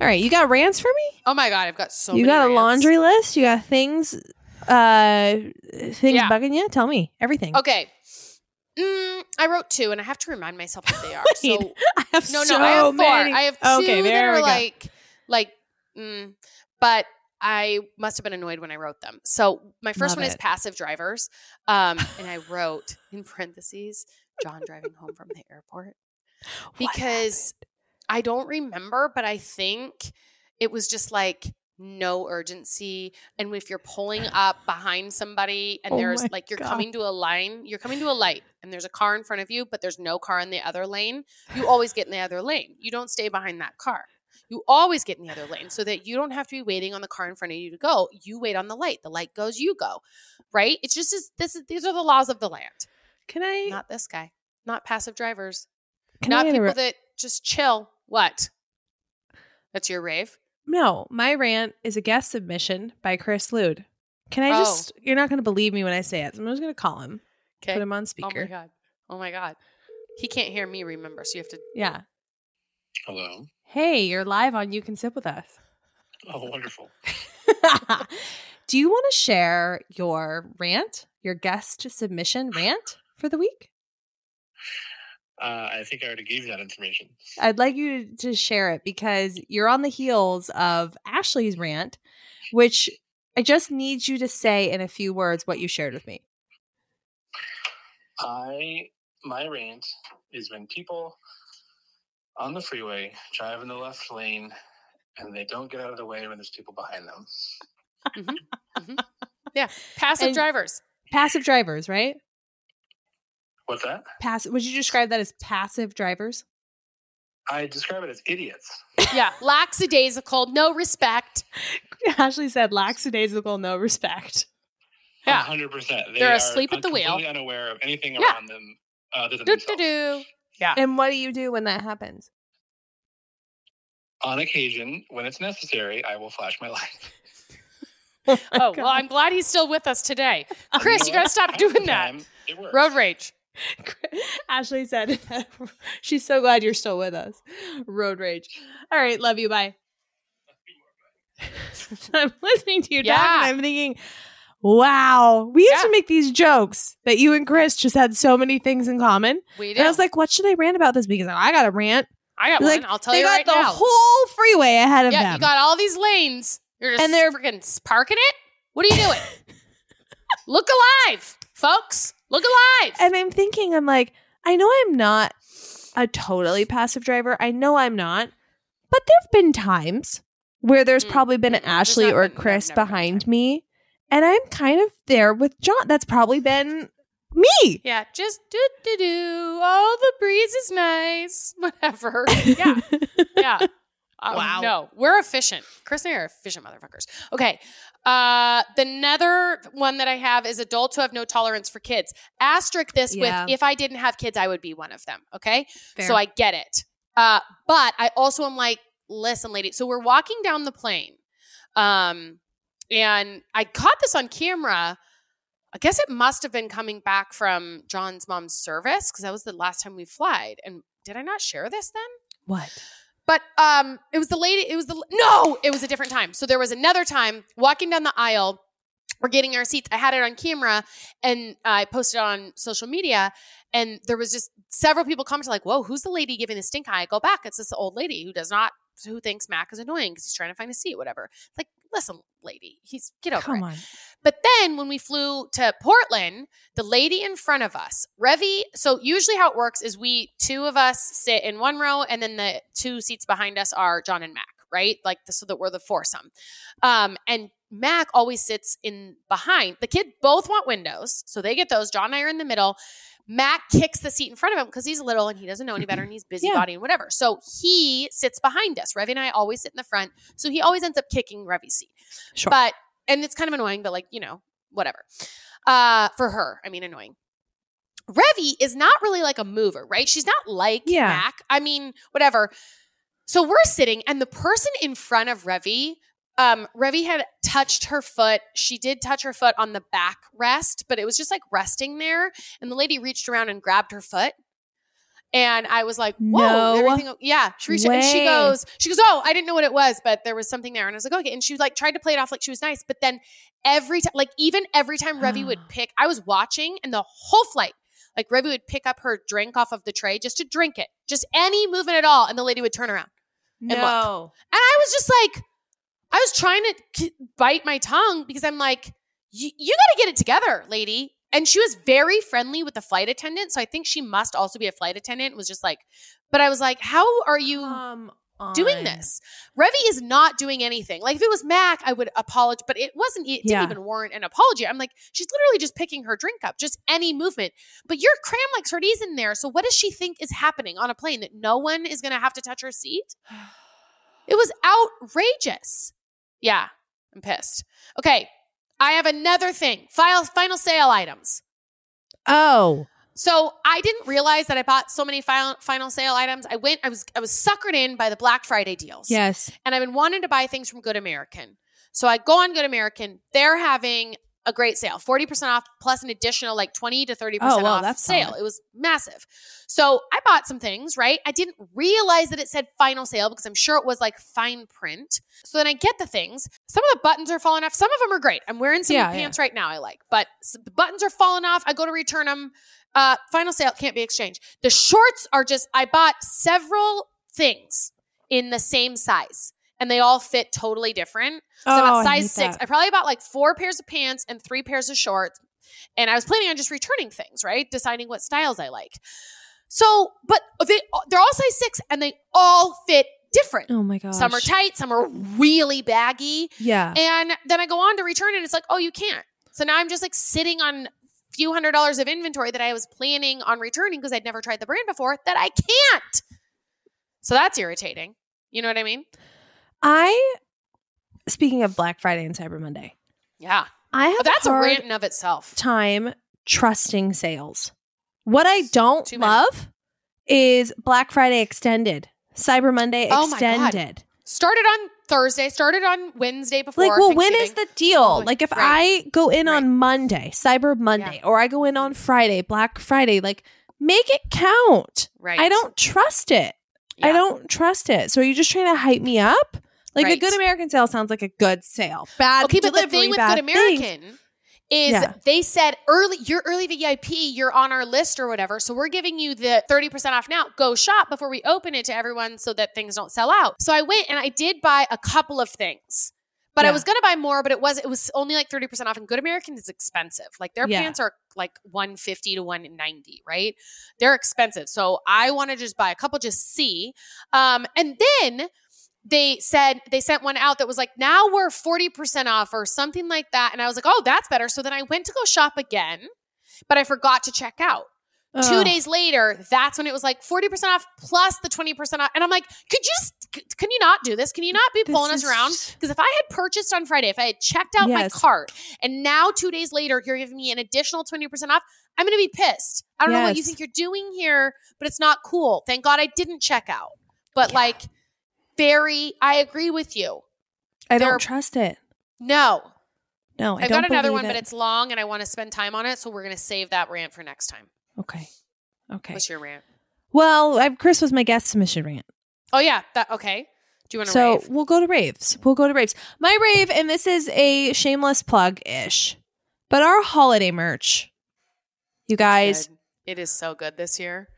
[SPEAKER 3] All right, you got rants for me?
[SPEAKER 4] Oh my god, I've got so
[SPEAKER 3] you got a laundry list? You got things uh things
[SPEAKER 4] Yeah.
[SPEAKER 3] bugging you? Tell me everything.
[SPEAKER 4] Okay. Mm, I wrote two, and I have to remind myself what they are.
[SPEAKER 3] Wait,
[SPEAKER 4] so
[SPEAKER 3] I have
[SPEAKER 4] no,
[SPEAKER 3] so
[SPEAKER 4] no, I have four.
[SPEAKER 3] many.
[SPEAKER 4] I have two
[SPEAKER 3] Okay,
[SPEAKER 4] that are like, like, mm, but I must have been annoyed when I wrote them. So my first
[SPEAKER 3] Love
[SPEAKER 4] one is passive drivers, um, and I wrote in parentheses John driving home from the airport because I don't remember, but I think it was just like no urgency. And if you're pulling up behind somebody and
[SPEAKER 3] Oh
[SPEAKER 4] there's like you're
[SPEAKER 3] God.
[SPEAKER 4] coming to a line, you're coming to a light and there's a car in front of you, but there's no car in the other lane, you always get in the other lane. You don't stay behind that car. You always get in the other lane so that you don't have to be waiting on the car in front of you to go. You wait on the light. The light goes, you go. Right? It's just as this is these are the laws of the land.
[SPEAKER 3] Can I
[SPEAKER 4] Not this guy. Not passive drivers
[SPEAKER 3] can
[SPEAKER 4] not people that just chill. What? That's your rave?
[SPEAKER 3] No, my rant is a guest submission by Chris Lude. Can I
[SPEAKER 4] Oh.
[SPEAKER 3] just you're not gonna believe me when I say it. So I'm just gonna call him.
[SPEAKER 4] Okay.
[SPEAKER 3] Put him on speaker.
[SPEAKER 4] Oh my god. Oh my god. He can't hear me, remember, so you have to
[SPEAKER 3] yeah.
[SPEAKER 5] Hello.
[SPEAKER 3] Hey, you're live on You Can Sip with Us.
[SPEAKER 5] Oh, wonderful.
[SPEAKER 3] Do you want to share your rant, your guest submission rant for the week?
[SPEAKER 5] Uh, I think I already gave you that information.
[SPEAKER 3] I'd like you to share it because you're on the heels of Ashley's rant, which I just need you to say in a few words what you shared with me.
[SPEAKER 5] I my rant is when people on the freeway drive in the left lane and they don't get out of the way when there's people behind them. Yeah.
[SPEAKER 4] Passive
[SPEAKER 3] And-
[SPEAKER 4] drivers.
[SPEAKER 3] Passive drivers, right?
[SPEAKER 5] What's that?
[SPEAKER 3] Passive. Would you describe that as passive drivers?
[SPEAKER 5] I describe it as idiots.
[SPEAKER 4] Yeah. Lackadaisical, no respect.
[SPEAKER 3] Ashley said lackadaisical, no respect.
[SPEAKER 4] Yeah.
[SPEAKER 5] hundred percent.
[SPEAKER 4] They're asleep at the wheel.
[SPEAKER 5] Completely unaware of anything
[SPEAKER 4] Yeah.
[SPEAKER 5] around them other than
[SPEAKER 4] Do,
[SPEAKER 5] themselves.
[SPEAKER 4] do, do. Yeah.
[SPEAKER 3] And what do you do when that happens?
[SPEAKER 5] On occasion, when it's necessary, I will flash my light.
[SPEAKER 4] Oh, oh, well, I'm glad he's still with us today. Chris, you got to stop doing that.
[SPEAKER 5] time, It works.
[SPEAKER 4] Road rage.
[SPEAKER 3] Ashley said she's so glad you're still with us. Road rage. All right, love you. Bye. I'm listening to you
[SPEAKER 4] Yeah.
[SPEAKER 3] talk and I'm thinking, wow, we used
[SPEAKER 4] Yeah.
[SPEAKER 3] to make these jokes that you and Chris just had so many things in common.
[SPEAKER 4] We do.
[SPEAKER 3] And I was like, what should I rant about this week? Like, I got a rant.
[SPEAKER 4] I got
[SPEAKER 3] like,
[SPEAKER 4] one. I'll tell
[SPEAKER 3] they
[SPEAKER 4] you
[SPEAKER 3] got
[SPEAKER 4] right
[SPEAKER 3] the
[SPEAKER 4] now.
[SPEAKER 3] whole freeway ahead of
[SPEAKER 4] yeah,
[SPEAKER 3] them.
[SPEAKER 4] you got all these lanes. You're just
[SPEAKER 3] And they're-
[SPEAKER 4] freaking parking it? What are you doing? Look alive, folks. Look alive.
[SPEAKER 3] and I'm thinking, I'm like, I know I'm not a totally passive driver. I know I'm not, but there have been times where there's
[SPEAKER 4] Mm,
[SPEAKER 3] probably been an. Ashley or
[SPEAKER 4] been-
[SPEAKER 3] Chris
[SPEAKER 4] never been a
[SPEAKER 3] behind me, and I'm kind of there with John. That's probably been me.
[SPEAKER 4] yeah, just do do do. Oh, the breeze is nice. Whatever. Yeah, yeah. Um,
[SPEAKER 3] Wow.
[SPEAKER 4] No, we're efficient. Chris and I are efficient motherfuckers. Okay. Uh, the nether one that I have is adults who have no tolerance for kids. Asterisk this
[SPEAKER 3] Yeah.
[SPEAKER 4] with if I didn't have kids, I would be one of them. Okay.
[SPEAKER 3] Fair.
[SPEAKER 4] So I get it. Uh, but I also am like, listen, lady. So we're walking down the plane. Um, And I caught this on camera. I guess it must have been coming back from John's mom's service because that was the last time we flied. And did I not share this then?
[SPEAKER 3] What?
[SPEAKER 4] But um, it was the lady. It was the no. It was a different time. So there was another time walking down the aisle. We're getting our seats. I had it on camera and I posted on social media. And there was just several people commenting like, "Whoa, who's the lady giving the stink eye?" I go back. It's this old lady who does not who thinks Mac is annoying because he's trying to find a seat, whatever. It's like, listen, lady, he's get over
[SPEAKER 3] Come
[SPEAKER 4] it.
[SPEAKER 3] on.
[SPEAKER 4] But then when we flew to Portland, the lady in front of us, Revi, so usually how it works is we two of us sit in one row and then the two seats behind us are John and Mac, right? Like the, so that we're the foursome. Um, and Mac always sits in behind. The kid both want windows, so they get those. John and I are in the middle. Mac kicks the seat in front of him because he's little and he doesn't know any better and he's busybody and whatever. So he sits behind us. Revi and I always sit in the front. So he always ends up kicking Revi's seat.
[SPEAKER 3] Sure.
[SPEAKER 4] But and it's kind of annoying, but like, you know, whatever. Uh for her, I mean annoying. Revi is not really like a mover, right? She's not like
[SPEAKER 3] Yeah.
[SPEAKER 4] Mac. I mean, whatever. So we're sitting, and the person in front of Revi, um, Revi had touched her foot. She did touch her foot on the back rest, but it was just like resting there. And the lady reached around and grabbed her foot. And I was like, whoa,
[SPEAKER 3] No
[SPEAKER 4] everything. Yeah. She reached and she goes, she goes, oh, I didn't know what it was, but there was something there. And I was like, okay. And she like tried to play it off like she was nice. But then every time, like even every time Revi would pick, I was watching and the whole flight, like Revi would pick up her drink off of the tray just to drink it, just any movement at all. And the lady would turn around.
[SPEAKER 3] No.
[SPEAKER 4] And I was just like, I was trying to k- bite my tongue because I'm like, you, got to get it together, lady. And she was very friendly with the flight attendant. So I think she must also be a flight attendant. Was just like, but I was like, how are you
[SPEAKER 3] Come
[SPEAKER 4] doing this? Revi is not doing anything. Like if it was Mac, I would apologize, but it wasn't. It didn't
[SPEAKER 3] Yeah.
[SPEAKER 4] even warrant an apology. I'm like, she's literally just picking her drink up, just any movement. But you're crammed like sardines in there. So what does she think is happening on a plane that no one is going to have to touch her seat? It was outrageous. Yeah, I'm pissed. Okay, I have another thing. Final final sale items.
[SPEAKER 3] Oh.
[SPEAKER 4] So I didn't realize that I bought so many final final sale items. I went. I was I was suckered in by the Black Friday deals.
[SPEAKER 3] Yes.
[SPEAKER 4] and I've been wanting to buy things from Good American. So I go on Good American. They're having a great sale 40% off plus an additional like 20 to 30%
[SPEAKER 3] Oh,
[SPEAKER 4] off
[SPEAKER 3] that's
[SPEAKER 4] sale.
[SPEAKER 3] solid.
[SPEAKER 4] It was massive. So I bought some things, right? I didn't realize that it said final sale because I'm sure it was like fine print. So then I get the things. Some of the buttons are falling off. Some of them are great. I'm wearing some
[SPEAKER 3] Yeah,
[SPEAKER 4] pants right now I like, but the buttons are falling off. I go to return them. Uh, final sale can't be exchanged. The shorts are just, I bought several things in the same size and they all fit totally different. So
[SPEAKER 3] oh,
[SPEAKER 4] about
[SPEAKER 3] I
[SPEAKER 4] size
[SPEAKER 3] hate
[SPEAKER 4] six.
[SPEAKER 3] that.
[SPEAKER 4] I probably bought like four pairs of pants and three pairs of shorts. And I was planning on just returning things, right? Deciding what styles I like. So, but they they're all size six and they all fit different.
[SPEAKER 3] Oh my gosh.
[SPEAKER 4] Some are tight, some are really baggy.
[SPEAKER 3] Yeah.
[SPEAKER 4] And then I go on to return it. It's like, oh, you can't. So now I'm just like sitting on a few hundred dollars of inventory that I was planning on returning because I'd never tried the brand before that I can't. So that's irritating. You know what I mean?
[SPEAKER 3] I speaking of Black Friday and Cyber Monday,
[SPEAKER 4] Yeah.
[SPEAKER 3] I have
[SPEAKER 4] But that's a rant in of itself.
[SPEAKER 3] time trusting sales. What I don't love is Black Friday extended, Cyber Monday
[SPEAKER 4] Oh my God.
[SPEAKER 3] extended.
[SPEAKER 4] Started on Thursday, started on Wednesday before.
[SPEAKER 3] Like, well, when is the deal?
[SPEAKER 4] Oh,
[SPEAKER 3] like, if
[SPEAKER 4] right.
[SPEAKER 3] I go in
[SPEAKER 4] Right.
[SPEAKER 3] on Monday, Cyber Monday, or I go in on Friday, Black Friday, like, make it count.
[SPEAKER 4] right?
[SPEAKER 3] I don't trust it. I don't trust it. So are you just trying to hype me up? Like
[SPEAKER 4] Right.
[SPEAKER 3] the Good American sale sounds like a good sale. Bad
[SPEAKER 4] Okay, but the thing with Good
[SPEAKER 3] things.
[SPEAKER 4] American is
[SPEAKER 3] Yeah.
[SPEAKER 4] they said early, you're early VIP, you're on our list or whatever. So we're giving you the 30% off now. Go shop before we open it to everyone so that things don't sell out. So I went and I did buy a couple of things. But I was gonna buy more, but it was it was only like 30% off. And Good American is expensive. Like their
[SPEAKER 3] Yeah.
[SPEAKER 4] pants are like 150 to 190, right? They're expensive. So I want to just buy a couple, just see. Um, and then they said they sent one out that was like now we're 40% off or something like that. And i was like oh that's better. So then i went to go shop again but i forgot to check out. Two
[SPEAKER 3] oh.
[SPEAKER 4] days later that's when it was like 40% off plus the 20% off. And i'm like could you c- can you not do this? Can you not be
[SPEAKER 3] This
[SPEAKER 4] pulling us around? because if i had purchased on friday if i had checked out my cart and now two days later you're giving me an additional 20% off i'm gonna be pissed. I don't know what you think you're doing here but it's not cool. Thank god i didn't check out. But
[SPEAKER 3] Yeah.
[SPEAKER 4] like very i agree with you
[SPEAKER 3] I
[SPEAKER 4] They're-
[SPEAKER 3] don't trust it.
[SPEAKER 4] no
[SPEAKER 3] No, I
[SPEAKER 4] I've
[SPEAKER 3] don't
[SPEAKER 4] got another one, but it's long and I want to spend time on it. So we're going to save that rant for next time.
[SPEAKER 3] okay. Okay.
[SPEAKER 4] What's your rant?
[SPEAKER 3] Well, I, Chris was my guest submission rant.
[SPEAKER 4] Oh, yeah. That Okay. Do you want to
[SPEAKER 3] So
[SPEAKER 4] rave?
[SPEAKER 3] we'll go to raves. We'll go to raves. My rave, and this is a shameless plug ish, but our holiday merch, you guys.
[SPEAKER 4] It is so good this year.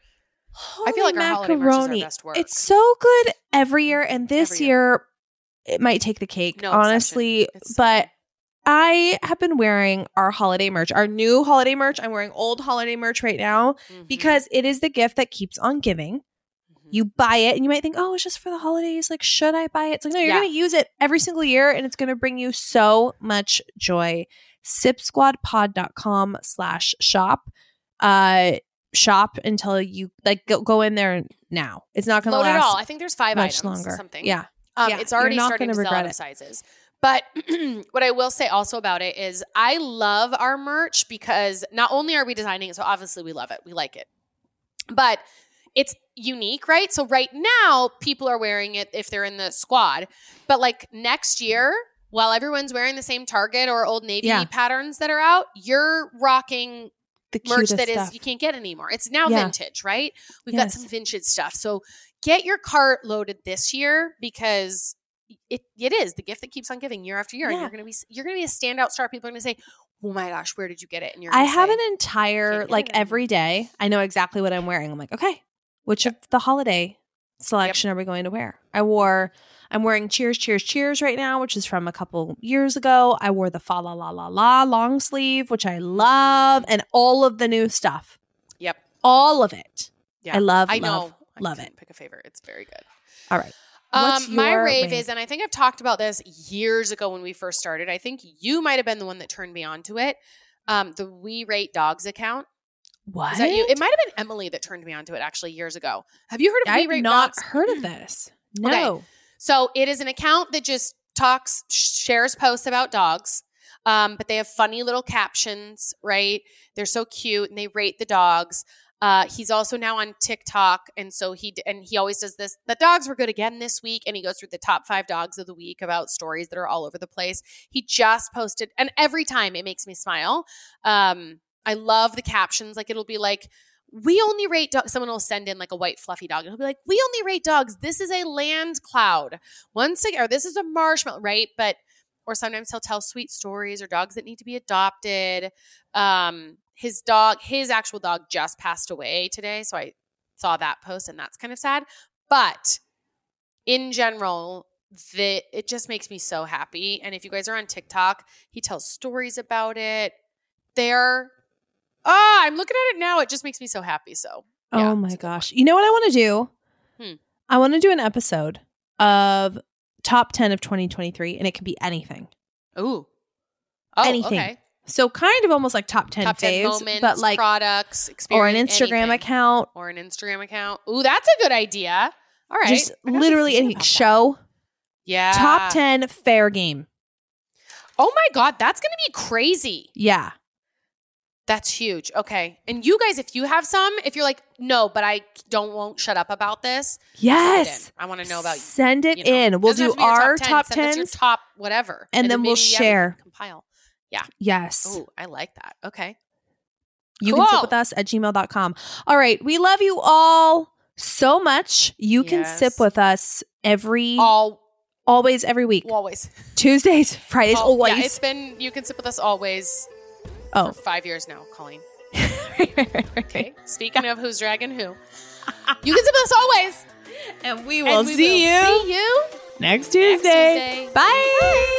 [SPEAKER 4] I feel like our holiday merch is our
[SPEAKER 3] macaroni.
[SPEAKER 4] best work.
[SPEAKER 3] It's so good every year, and this
[SPEAKER 4] Every
[SPEAKER 3] year, it might take the cake,
[SPEAKER 4] No
[SPEAKER 3] honestly.
[SPEAKER 4] So
[SPEAKER 3] but
[SPEAKER 4] good.
[SPEAKER 3] I have been wearing our holiday merch, our new holiday merch. I'm wearing old holiday merch right now
[SPEAKER 4] Mhm.
[SPEAKER 3] because it is the gift that keeps on giving.
[SPEAKER 4] Mhm.
[SPEAKER 3] You buy it and you might think, oh, it's just for the holidays. Like, should I buy it? It's like, no, you're
[SPEAKER 4] Yeah.
[SPEAKER 3] going to use it every single year and it's going to bring you so much joy. Sipsquadpod.com slash shop. Uh, shop until you like go, go in there now. It's not going to last
[SPEAKER 4] all. I think there's five
[SPEAKER 3] much
[SPEAKER 4] items.
[SPEAKER 3] longer.
[SPEAKER 4] Something.
[SPEAKER 3] Yeah.
[SPEAKER 4] Um,
[SPEAKER 3] Yeah,
[SPEAKER 4] it's already starting to sell out of sizes. But what I will say also about it is I love our merch because not only are we designing it, so obviously we love it, we like it, but it's unique, right? So right now, people are wearing it if they're in the squad, but like next year, while everyone's wearing the same Target or Old Navy
[SPEAKER 3] Yeah.
[SPEAKER 4] patterns that are out, you're rocking
[SPEAKER 3] The
[SPEAKER 4] merch that is
[SPEAKER 3] stuff.
[SPEAKER 4] you can't get anymore. It's now
[SPEAKER 3] Yeah.
[SPEAKER 4] vintage, right? We've got some vintage stuff. So get your cart loaded this year because it it is the gift that keeps on giving year after year, and you're gonna be you're gonna be a standout star. People are gonna say, "Oh my gosh, where did you get it?" And you're
[SPEAKER 3] I have
[SPEAKER 4] say,
[SPEAKER 3] an entire like every day. I know exactly what I'm wearing. I'm like, okay, which of the holiday selection are we going to wear? I wore. I'm wearing Cheers, Cheers, Cheers right now, which is from a couple years ago. I wore the Fa La La La La long sleeve, which I love, and all of the new stuff.
[SPEAKER 4] Yep.
[SPEAKER 3] All of it.
[SPEAKER 4] Yeah,
[SPEAKER 3] I love,
[SPEAKER 4] I
[SPEAKER 3] love,
[SPEAKER 4] know, I
[SPEAKER 3] love it.
[SPEAKER 4] Pick a favorite. It's very good.
[SPEAKER 3] All right.
[SPEAKER 4] Um, my rave,
[SPEAKER 3] rave?
[SPEAKER 4] is, and I think I've talked about this years ago when we first started. I think you might have been the one that turned me on to it. Um, the We Rate Dogs account.
[SPEAKER 3] What?
[SPEAKER 4] Is that you? It might have been Emily that turned me on to it actually years ago. Have you heard of
[SPEAKER 3] I've not
[SPEAKER 4] Dogs?
[SPEAKER 3] heard of this.
[SPEAKER 4] Okay.
[SPEAKER 3] No.
[SPEAKER 4] So it is an account that just talks, shares posts about dogs. Um, but they have funny little captions, right? They're so cute and they rate the dogs. Uh, he's also now on TikTok, and so he and he always does this. The dogs were good again this week, and he goes through the top five dogs of the week about stories that are all over the place. He just posted, and every time it makes me smile. Um, I love the captions. Like it'll be like, we only rate dogs. Someone will send in like a white fluffy dog, and he'll be like, we only rate dogs. This is a land cloud. Once again, or this is a marshmallow, right? But or sometimes he'll tell sweet stories or dogs that need to be adopted. Um, his dog, his actual dog just passed away today. So I saw that post and that's kind of sad. But in general, the it just makes me so happy. And if you guys are on TikTok, he tells stories about it. They're ah, I'm looking at it now. It just makes me so happy. So yeah,
[SPEAKER 3] oh my
[SPEAKER 4] it's a good one.
[SPEAKER 3] gosh. You know what I want to do?
[SPEAKER 4] Hmm.
[SPEAKER 3] I want to do an episode of top 10 of 2023 and it can be anything.
[SPEAKER 4] Ooh. Oh,
[SPEAKER 3] Anything.
[SPEAKER 4] okay.
[SPEAKER 3] So kind of almost like top 10
[SPEAKER 4] Top 10
[SPEAKER 3] faves,
[SPEAKER 4] moments,
[SPEAKER 3] but like
[SPEAKER 4] products,
[SPEAKER 3] or an Instagram
[SPEAKER 4] anything.
[SPEAKER 3] account,
[SPEAKER 4] or an Instagram account. Ooh, that's a good idea. All right.
[SPEAKER 3] just literally
[SPEAKER 4] think
[SPEAKER 3] any
[SPEAKER 4] that.
[SPEAKER 3] show.
[SPEAKER 4] Yeah.
[SPEAKER 3] Top 10 fair game.
[SPEAKER 4] Oh my God, that's going to be crazy.
[SPEAKER 3] Yeah.
[SPEAKER 4] That's huge. Okay. And you guys, if you have some, if you're like, no, but I don't, won't shut up about this.
[SPEAKER 3] Yes.
[SPEAKER 4] I want to know about you.
[SPEAKER 3] Send it
[SPEAKER 4] you know.
[SPEAKER 3] in. We'll do
[SPEAKER 4] to be your
[SPEAKER 3] our top,
[SPEAKER 4] Send us your top whatever.
[SPEAKER 3] And then we'll
[SPEAKER 4] maybe, yeah, we
[SPEAKER 3] share.
[SPEAKER 4] compile. Yeah.
[SPEAKER 3] Yes.
[SPEAKER 4] Oh, I like that. Okay.
[SPEAKER 3] You can
[SPEAKER 4] sip
[SPEAKER 3] with us at gmail.com. All right. We love you all so much. You can sip with us every,
[SPEAKER 4] All,
[SPEAKER 3] always, every week.
[SPEAKER 4] always.
[SPEAKER 3] Tuesdays, Fridays,
[SPEAKER 4] All-
[SPEAKER 3] always.
[SPEAKER 4] Yeah, it's been, you can sip with us always
[SPEAKER 3] oh.
[SPEAKER 4] for five years now, Colleen.
[SPEAKER 3] right, right, right.
[SPEAKER 4] Okay. Speaking of who's dragging who, you can sip with us always.
[SPEAKER 3] And we
[SPEAKER 4] And
[SPEAKER 3] will
[SPEAKER 4] we
[SPEAKER 3] see you
[SPEAKER 4] See you
[SPEAKER 3] next
[SPEAKER 4] next
[SPEAKER 3] Tuesday.
[SPEAKER 4] Tuesday.
[SPEAKER 3] Bye.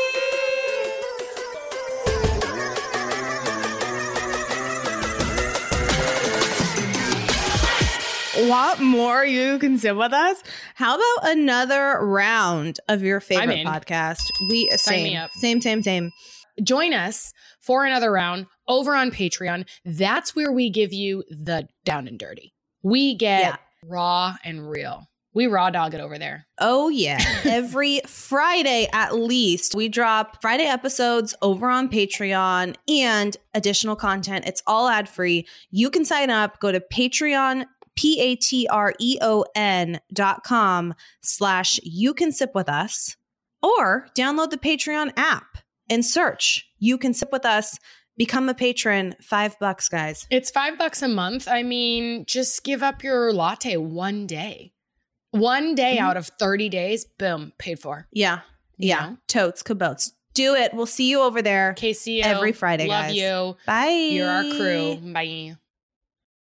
[SPEAKER 3] Want more? You can sip with us. How about another round of your favorite podcast? We
[SPEAKER 1] Sign me
[SPEAKER 3] same,
[SPEAKER 1] up.
[SPEAKER 3] same, same, same.
[SPEAKER 1] Join us for another round over on Patreon. That's where we give you the down and dirty. We get
[SPEAKER 3] Yeah.
[SPEAKER 1] raw and real. We raw dog it over there.
[SPEAKER 3] Oh, yeah. Every Friday, at least, we drop Friday episodes over on Patreon and additional content. It's all ad free. You can sign up. Go to Patreon, P A T R E O N dot com slash you can sip with us or download the Patreon app and search You can sip with us. Become a patron. Five bucks, guys.
[SPEAKER 4] It's five bucks a month. I mean, just give up your latte one day. One day
[SPEAKER 3] Mhm.
[SPEAKER 4] out of 30 days, boom, paid for.
[SPEAKER 3] Yeah.
[SPEAKER 4] You
[SPEAKER 3] Yeah.
[SPEAKER 4] know?
[SPEAKER 3] Totes, cabotes. Do it. We'll see you over there
[SPEAKER 4] KCO.
[SPEAKER 3] every Friday,
[SPEAKER 4] Love
[SPEAKER 3] guys.
[SPEAKER 4] you.
[SPEAKER 3] Bye.
[SPEAKER 4] You're our crew. Bye.